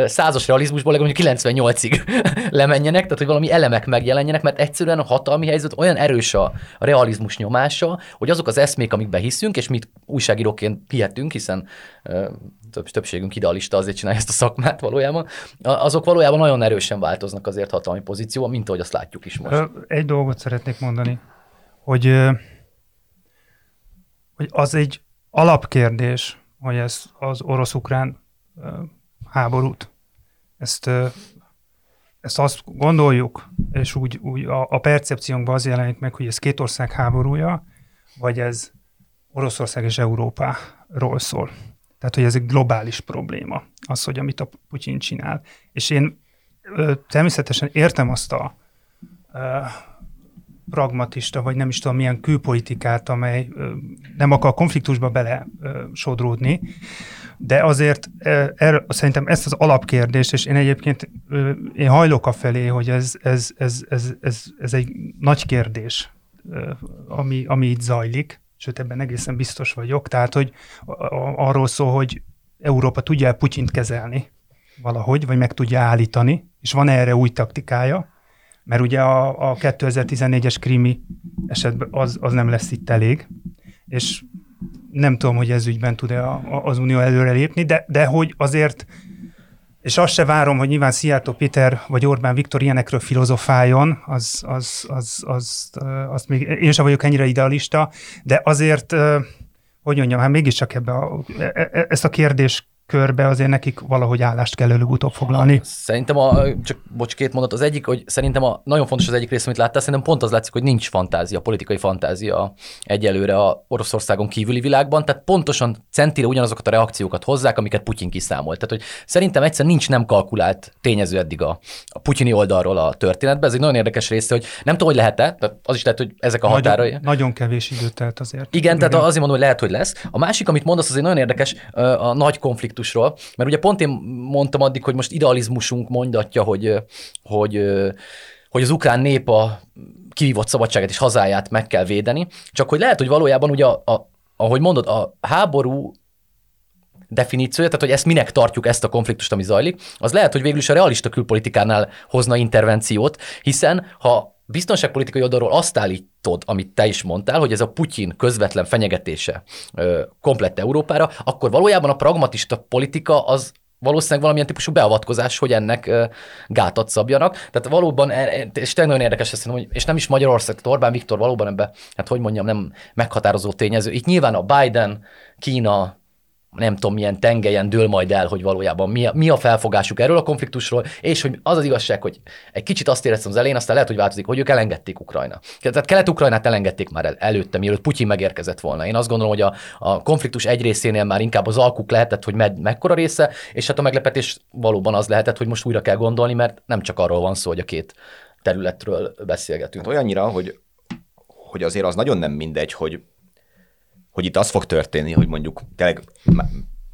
százas realizmusból legalább 98-ig lemenjenek, tehát hogy valami elemek megjelenjenek, mert egyszerűen a hatalmi helyzet olyan erős a, realizmus nyomása, hogy azok az eszmék, amikbe hiszünk, és mit újságíróként hihetünk, hiszen több, többségünk idealista azért csinálja ezt a szakmát valójában, azok valójában nagyon erősen változnak azért hatalmi pozícióban, mint ahogy azt látjuk is most. Egy dolgot szeretnék mondani hogy, hogy az egy alapkérdés, hogy ez az orosz-ukrán háborút, ezt, ezt azt gondoljuk, és úgy, úgy a, a percepciónkban az jelenik meg, hogy ez két ország háborúja, vagy ez Oroszország és Európáról szól. Tehát, hogy ez egy globális probléma, az, hogy amit a Putyin csinál. És én természetesen értem azt a pragmatista, vagy nem is tudom milyen külpolitikát, amely nem akar konfliktusba bele sodródni, de azért er, szerintem ezt az alapkérdést, és én egyébként én hajlok a felé, hogy ez, ez, ez, ez, ez, ez egy nagy kérdés, ami, ami itt zajlik, sőt ebben egészen biztos vagyok, tehát hogy arról szól, hogy Európa tudja Putyint kezelni valahogy, vagy meg tudja állítani, és van erre új taktikája, mert ugye a, a 2014-es krimi esetben az, az nem lesz itt elég, és nem tudom, hogy ez ügyben tud-e az Unió előre lépni, de, de hogy azért, és azt se várom, hogy nyilván Szijjártó Péter vagy Orbán Viktor ilyenekről filozofáljon, az, az, az, az, az még én sem vagyok ennyire idealista, de azért, hogy mondjam, hát mégiscsak ebbe a, e, e, ezt a kérdést körbe azért nekik valahogy állást kell előbb-utóbb foglalni. Szerintem, a, csak bocs, két mondat. Az egyik, hogy szerintem a, nagyon fontos az egyik rész, amit láttál, szerintem pont az látszik, hogy nincs fantázia, politikai fantázia egyelőre a Oroszországon kívüli világban, tehát pontosan centire ugyanazokat a reakciókat hozzák, amiket Putyin kiszámolt. Tehát, hogy szerintem egyszer nincs nem kalkulált tényező eddig a, a putyini oldalról a történetben. Ez egy nagyon érdekes része, hogy nem tudom, hogy lehet-e, tehát az is lehet, hogy ezek a határai. Nagyon, nagyon kevés időt telt azért. Igen, tehát azért mondom, hogy lehet, hogy lesz. A másik, amit mondasz, az egy nagyon érdekes, a nagy konfliktus konfliktusról, mert ugye pont én mondtam addig, hogy most idealizmusunk mondatja, hogy, hogy, hogy az ukrán nép a kivívott szabadságát és hazáját meg kell védeni, csak hogy lehet, hogy valójában ugye, a, a, ahogy mondod, a háború definíciója, tehát hogy ezt minek tartjuk ezt a konfliktust, ami zajlik, az lehet, hogy végül is a realista külpolitikánál hozna intervenciót, hiszen ha biztonságpolitikai oldalról azt állítod, amit te is mondtál, hogy ez a Putyin közvetlen fenyegetése ö, komplett Európára, akkor valójában a pragmatista politika az valószínűleg valamilyen típusú beavatkozás, hogy ennek ö, gátat szabjanak. Tehát valóban, e, e, és tényleg nagyon érdekes ezt hogy, és nem is Magyarország, Orbán Viktor valóban ebbe, hát hogy mondjam, nem meghatározó tényező. Itt nyilván a Biden, Kína, nem tudom milyen tengelyen dől majd el, hogy valójában mi a, mi a felfogásuk erről a konfliktusról, és hogy az az igazság, hogy egy kicsit azt éreztem az elején, aztán lehet, hogy változik, hogy ők elengedték Ukrajna. Tehát Kelet-Ukrajnát elengedték már el, előtte, mielőtt Putyin megérkezett volna. Én azt gondolom, hogy a, a konfliktus egy részénél már inkább az alkuk lehetett, hogy med, mekkora része, és hát a meglepetés valóban az lehetett, hogy most újra kell gondolni, mert nem csak arról van szó, hogy a két területről beszélgetünk. Hát olyannyira, hogy, hogy azért az nagyon nem mindegy, hogy hogy itt az fog történni, hogy mondjuk tényleg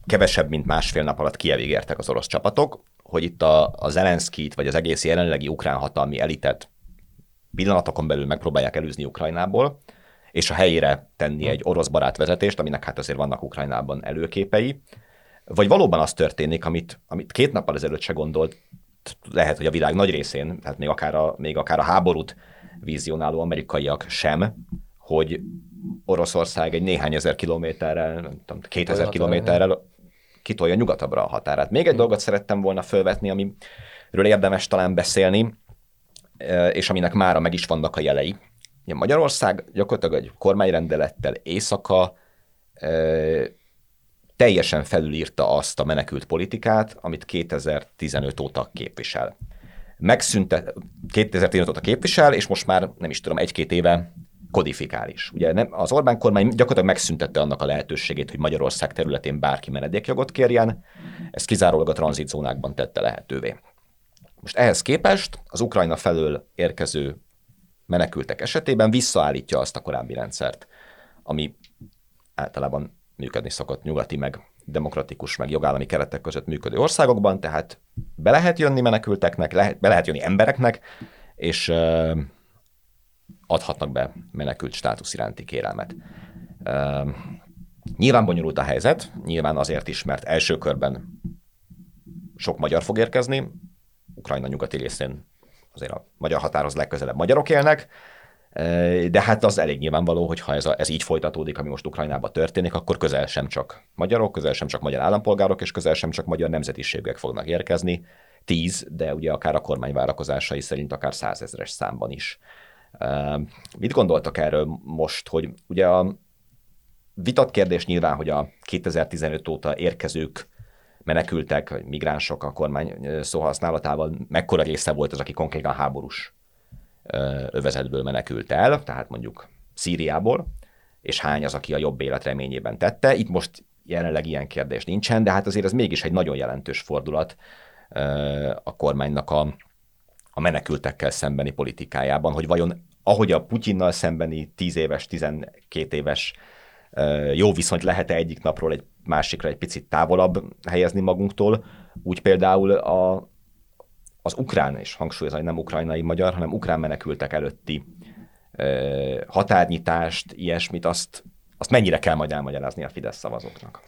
kevesebb, mint másfél nap alatt Kievig értek az orosz csapatok, hogy itt a, a Zelenszkit, vagy az egész jelenlegi ukrán hatalmi elitet pillanatokon belül megpróbálják elűzni Ukrajnából, és a helyére tenni egy orosz barát vezetést, aminek hát azért vannak Ukrajnában előképei. vagy valóban az történik, amit, amit két nappal ezelőtt se gondolt, lehet, hogy a világ nagy részén, tehát még akár a, még akár a háborút vizionáló amerikaiak sem, hogy Oroszország egy néhány ezer kilométerrel, nem tudom, kétezer kilométerrel kitolja nyugatabbra a határát. Még egy dolgot szerettem volna felvetni, amiről érdemes talán beszélni, és aminek mára meg is vannak a jelei. Magyarország gyakorlatilag egy kormányrendelettel éjszaka teljesen felülírta azt a menekült politikát, amit 2015 óta képvisel. Megszünte, 2015 óta képvisel, és most már nem is tudom, egy-két éve kodifikális. Ugye nem, az Orbán kormány gyakorlatilag megszüntette annak a lehetőségét, hogy Magyarország területén bárki menedékjogot kérjen, ezt kizárólag a tranzitzónákban tette lehetővé. Most ehhez képest az Ukrajna felől érkező menekültek esetében visszaállítja azt a korábbi rendszert, ami általában működni szokott nyugati, meg demokratikus, meg jogállami keretek között működő országokban, tehát be lehet jönni menekülteknek, lehet, be lehet jönni embereknek, és adhatnak be menekült státusz iránti kérelmet. Uh, nyilván bonyolult a helyzet, nyilván azért is, mert első körben sok magyar fog érkezni, Ukrajna nyugati részén azért a magyar határhoz legközelebb magyarok élnek, de hát az elég nyilvánvaló, hogy ha ez, a, ez így folytatódik, ami most Ukrajnában történik, akkor közel sem csak magyarok, közel sem csak magyar állampolgárok, és közel sem csak magyar nemzetiségek fognak érkezni. Tíz, de ugye akár a kormány várakozásai szerint akár százezres számban is. Mit gondoltak erről most, hogy ugye a vitat kérdés nyilván, hogy a 2015 óta érkezők menekültek, vagy migránsok a kormány szóhasználatával mekkora része volt az, aki konkrétan háborús övezetből menekült el, tehát mondjuk Szíriából, és hány az, aki a jobb élet reményében tette. Itt most jelenleg ilyen kérdés nincsen, de hát azért ez mégis egy nagyon jelentős fordulat a kormánynak a, a menekültekkel szembeni politikájában, hogy vajon ahogy a Putyinnal szembeni 10 éves, 12 éves jó viszonyt lehet-e egyik napról egy másikra egy picit távolabb helyezni magunktól, úgy például a, az ukrán, és hangsúlyozom, hogy nem ukrajnai magyar, hanem ukrán menekültek előtti ö, határnyitást, ilyesmit, azt, azt mennyire kell majd elmagyarázni a Fidesz szavazóknak?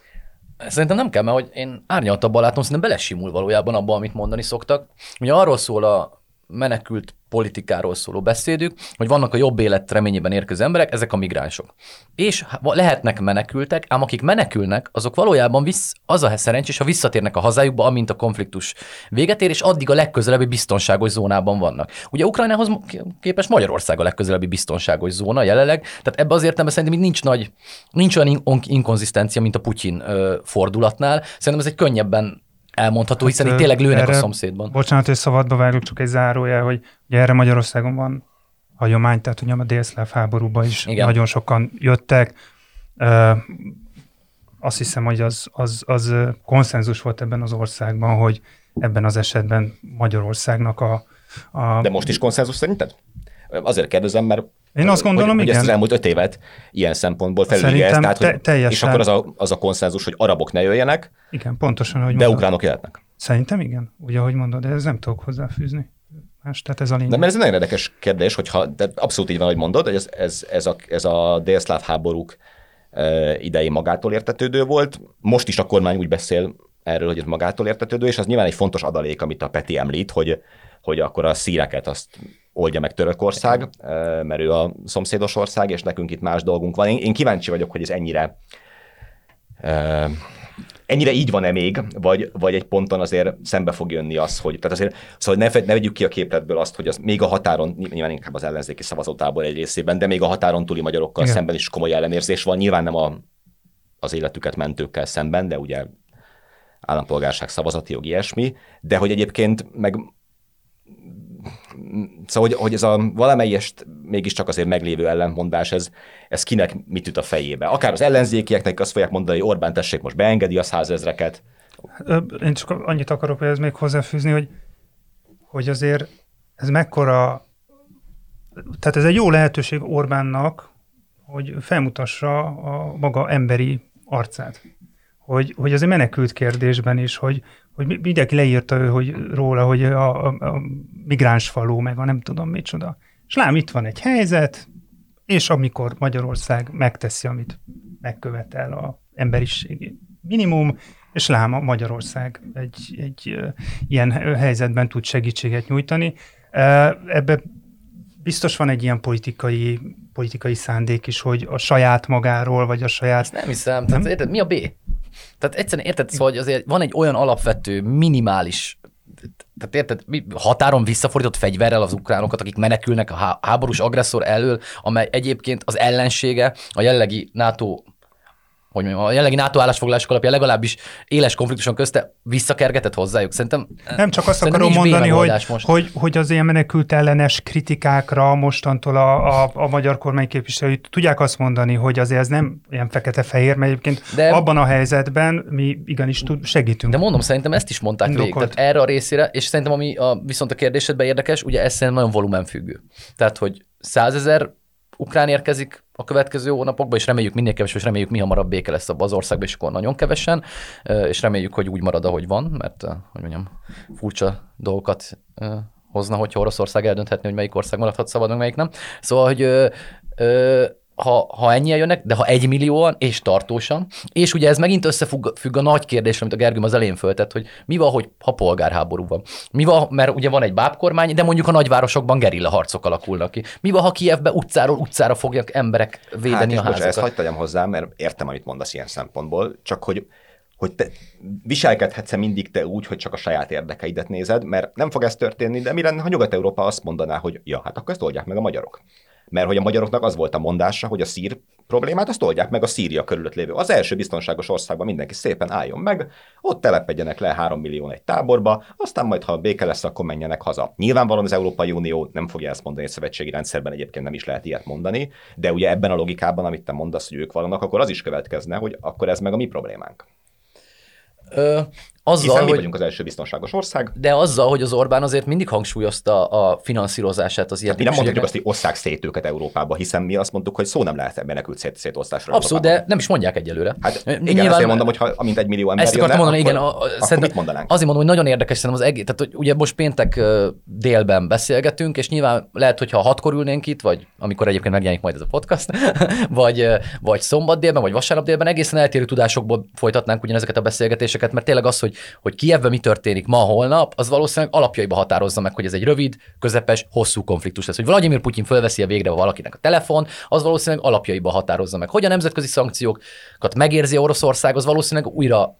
Szerintem nem kell, mert hogy én árnyaltabban látom, szerintem belesimul valójában abban, amit mondani szoktak. Ugye arról szól a menekült politikáról szóló beszédük, hogy vannak a jobb élet reményében érkező emberek, ezek a migránsok. És lehetnek menekültek, ám akik menekülnek, azok valójában visz, az a szerencsés, ha visszatérnek a hazájukba, amint a konfliktus véget ér, és addig a legközelebbi biztonságos zónában vannak. Ugye Ukrajnához képest Magyarország a legközelebbi biztonságos zóna jelenleg, tehát ebbe az értelemben szerintem nincs nagy, nincs olyan inkonzisztencia, mint a Putyin fordulatnál. Szerintem ez egy könnyebben elmondható, hiszen hát, itt tényleg lőnek erre, a szomszédban. Bocsánat, hogy szabadba vágjuk, csak egy zárójel, hogy ugye erre Magyarországon van hagyomány, tehát ugye a délszláv háborúban is Igen. nagyon sokan jöttek. Uh, azt hiszem, hogy az, az, az konszenzus volt ebben az országban, hogy ebben az esetben Magyarországnak a, a... De most is konszenzus szerinted? Azért kérdezem, mert én azt gondolom, hogy, igen. Hogy ezt az elmúlt öt évet ilyen szempontból felülírja ezt, tehát, hogy, te, és akkor az a, az a konszenzus, hogy arabok ne jöjjenek, igen, pontosan, hogy de mondod. ukránok jöhetnek. Szerintem igen, ugye, ahogy mondod, de ez nem tudok hozzáfűzni. Más, tehát ez a lényeg. De mert ez egy nagyon érdekes kérdés, hogyha, de abszolút így van, hogy mondod, hogy ez, ez, ez, a, ez a délszláv háborúk e, idei magától értetődő volt. Most is a kormány úgy beszél erről, hogy ez magától értetődő, és az nyilván egy fontos adalék, amit a Peti említ, hogy, hogy akkor a szíreket azt oldja meg Törökország, mert ő a szomszédos ország, és nekünk itt más dolgunk van. Én, én kíváncsi vagyok, hogy ez ennyire ennyire így van-e még, vagy, vagy egy ponton azért szembe fog jönni az, hogy, tehát azért, szóval ne, ne vegyük ki a képletből azt, hogy az még a határon, nyilván inkább az ellenzéki szavazótából egy részében, de még a határon túli magyarokkal Igen. szemben is komoly ellenérzés van. Nyilván nem a, az életüket mentőkkel szemben, de ugye állampolgárság, szavazati jog, ilyesmi, de hogy egyébként meg Szóval, hogy, hogy ez a valamelyest mégiscsak azért meglévő ellentmondás, ez, ez kinek mit üt a fejébe. Akár az ellenzékieknek azt fogják mondani, hogy Orbán tessék most beengedi a százezreket. Én csak annyit akarok ez még hozzáfűzni, hogy, hogy azért ez mekkora, tehát ez egy jó lehetőség Orbánnak, hogy felmutassa a maga emberi arcát. Hogy, hogy azért menekült kérdésben is, hogy, hogy mindenki leírta ő, hogy róla, hogy a, a, a migráns falu, meg a nem tudom micsoda. És lám, itt van egy helyzet, és amikor Magyarország megteszi, amit megkövetel a emberiségi minimum, És láma Magyarország egy, egy ilyen helyzetben tud segítséget nyújtani. Ebbe biztos van egy ilyen politikai, politikai szándék is, hogy a saját magáról, vagy a saját... Ezt nem hiszem. Nem? Tehát, érted, mi a B? Tehát egyszerűen érted, szóval, hogy azért van egy olyan alapvető, minimális tehát érted, mi, határon visszafordított fegyverrel az ukránokat, akik menekülnek a háborús agresszor elől, amely egyébként az ellensége a jellegi NATO hogy mondjam, a jelenlegi NATO állásfoglalások alapján legalábbis éles konfliktuson közte visszakergetett hozzájuk. Szerintem Nem csak azt akarom mondani, hogy, most. hogy, hogy az ilyen menekült ellenes kritikákra mostantól a, a, a magyar kormány képviselői tudják azt mondani, hogy azért ez nem ilyen fekete-fehér, mert egyébként de, abban a helyzetben mi igenis tud, segítünk. De mondom, szerintem ezt is mondták végig, tehát erre a részére, és szerintem ami a, viszont a kérdésedben érdekes, ugye ez szerintem nagyon volumenfüggő. Tehát, hogy százezer ukrán érkezik a következő hónapokban, és reméljük minél kevesebb, és reméljük mi hamarabb béke lesz az országban, és akkor nagyon kevesen, és reméljük, hogy úgy marad, ahogy van, mert, hogy mondjam, furcsa dolgokat hozna, hogyha Oroszország eldönthetné, hogy melyik ország maradhat szabadon, melyik nem. Szóval, hogy ö, ö, ha, ha ennyien jönnek, de ha egy millióan és tartósan, és ugye ez megint összefügg függ a nagy kérdés, amit a Gergőm az elén föltett, hogy mi van, hogy ha polgárháború van. Mi van, mert ugye van egy bábkormány, de mondjuk a nagyvárosokban gerilla harcok alakulnak ki. Mi van, ha Kievbe utcáról utcára fogják emberek védeni hát, a házakat? ezt hagyd tegyem hozzá, mert értem, amit mondasz ilyen szempontból, csak hogy hogy te viselkedhetsz-e mindig te úgy, hogy csak a saját érdekeidet nézed, mert nem fog ez történni, de mi lenne, ha Nyugat-Európa azt mondaná, hogy ja, hát akkor ezt oldják meg a magyarok mert hogy a magyaroknak az volt a mondása, hogy a szír problémát azt oldják meg a Szíria körülött lévő. Az első biztonságos országban mindenki szépen álljon meg, ott telepedjenek le 3 millió egy táborba, aztán majd, ha béke lesz, akkor menjenek haza. Nyilvánvalóan az Európai Unió nem fogja ezt mondani, egy szövetségi rendszerben egyébként nem is lehet ilyet mondani, de ugye ebben a logikában, amit te mondasz, hogy ők vannak, akkor az is következne, hogy akkor ez meg a mi problémánk. Ö, azzal, Hiszen mi hogy, vagyunk az első biztonságos ország. De azzal, hogy az Orbán azért mindig hangsúlyozta a finanszírozását az ilyen. Mi nem mondhatjuk azt, hogy osszák szét őket Európába, hiszen mi azt mondtuk, hogy szó nem lehet menekült szét, szétosztásra. Abszolút, de nem is mondják egyelőre. Hát igen, Nyilván, azért mondom, hogy ha amint egy millió ember Ezt akartam mondani, igen. A, akkor mit mondanánk? Azért mondom, hogy nagyon érdekes szerintem az egész. Tehát, hogy ugye most péntek délben beszélgetünk, és nyilván lehet, hogyha hatkor ülnénk itt, vagy amikor egyébként megjelenik majd ez a podcast, vagy, vagy szombat délben, vagy vasárnap délben, egészen eltérő tudásokból folytatnánk ugyanezeket a beszélgetéseket, mert tényleg az, hogy hogy, hogy Kievben mi történik ma, holnap, az valószínűleg alapjaiba határozza meg, hogy ez egy rövid, közepes, hosszú konfliktus lesz. Hogy Vladimir Putyin fölveszi a végre valakinek a telefon, az valószínűleg alapjaiba határozza meg. Hogy a nemzetközi szankciókat megérzi Oroszország, az valószínűleg újra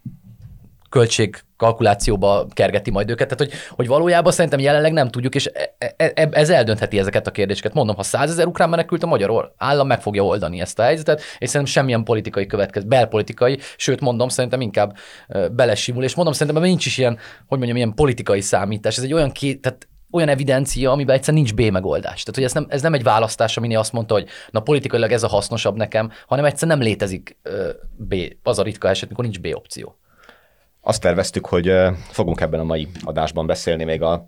költségkalkulációba kergeti majd őket. Tehát, hogy, hogy valójában szerintem jelenleg nem tudjuk, és e, e, e, ez eldöntheti ezeket a kérdéseket. Mondom, ha százezer ukrán menekült a magyar állam meg fogja oldani ezt a helyzetet, és szerintem semmilyen politikai következő, belpolitikai, sőt mondom, szerintem inkább belesimul, és mondom, szerintem nincs is ilyen, hogy mondjam, ilyen politikai számítás. Ez egy olyan két, tehát olyan evidencia, amiben egyszerűen nincs B megoldás. Tehát, hogy ez nem, ez nem egy választás, ami azt mondta, hogy na politikailag ez a hasznosabb nekem, hanem egyszerűen nem létezik B, az a ritka eset, mikor nincs B opció. Azt terveztük, hogy fogunk ebben a mai adásban beszélni még az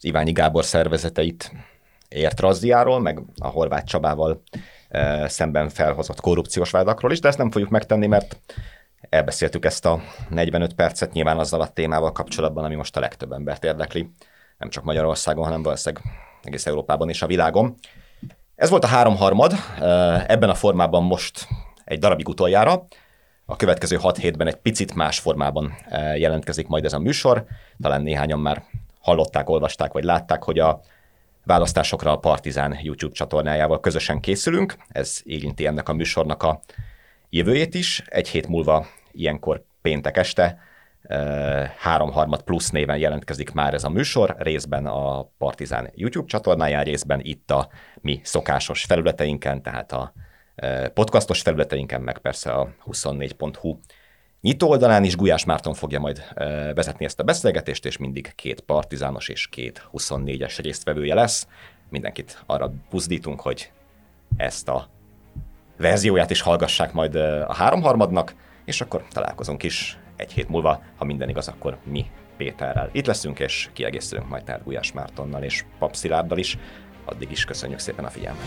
Iványi Gábor szervezeteit ért razziáról, meg a Horváth Csabával szemben felhozott korrupciós vádakról is, de ezt nem fogjuk megtenni, mert elbeszéltük ezt a 45 percet nyilván azzal a témával kapcsolatban, ami most a legtöbb embert érdekli, nem csak Magyarországon, hanem valószínűleg egész Európában és a világon. Ez volt a háromharmad, ebben a formában most egy darabig utoljára a következő hat hétben egy picit más formában e, jelentkezik majd ez a műsor. Talán néhányan már hallották, olvasták vagy látták, hogy a választásokra a Partizán YouTube csatornájával közösen készülünk. Ez érinti ennek a műsornak a jövőjét is. Egy hét múlva ilyenkor péntek este e, háromharmad plusz néven jelentkezik már ez a műsor, részben a Partizán YouTube csatornáján, részben itt a mi szokásos felületeinken, tehát a podcastos felületeinken, meg persze a 24.hu nyitó oldalán is Gulyás Márton fogja majd vezetni ezt a beszélgetést, és mindig két partizános és két 24-es résztvevője lesz. Mindenkit arra buzdítunk, hogy ezt a verzióját is hallgassák majd a háromharmadnak, és akkor találkozunk is egy hét múlva, ha minden igaz, akkor mi Péterrel itt leszünk, és kiegészülünk majd tehát Gulyás Mártonnal és Pap is. Addig is köszönjük szépen a figyelmet!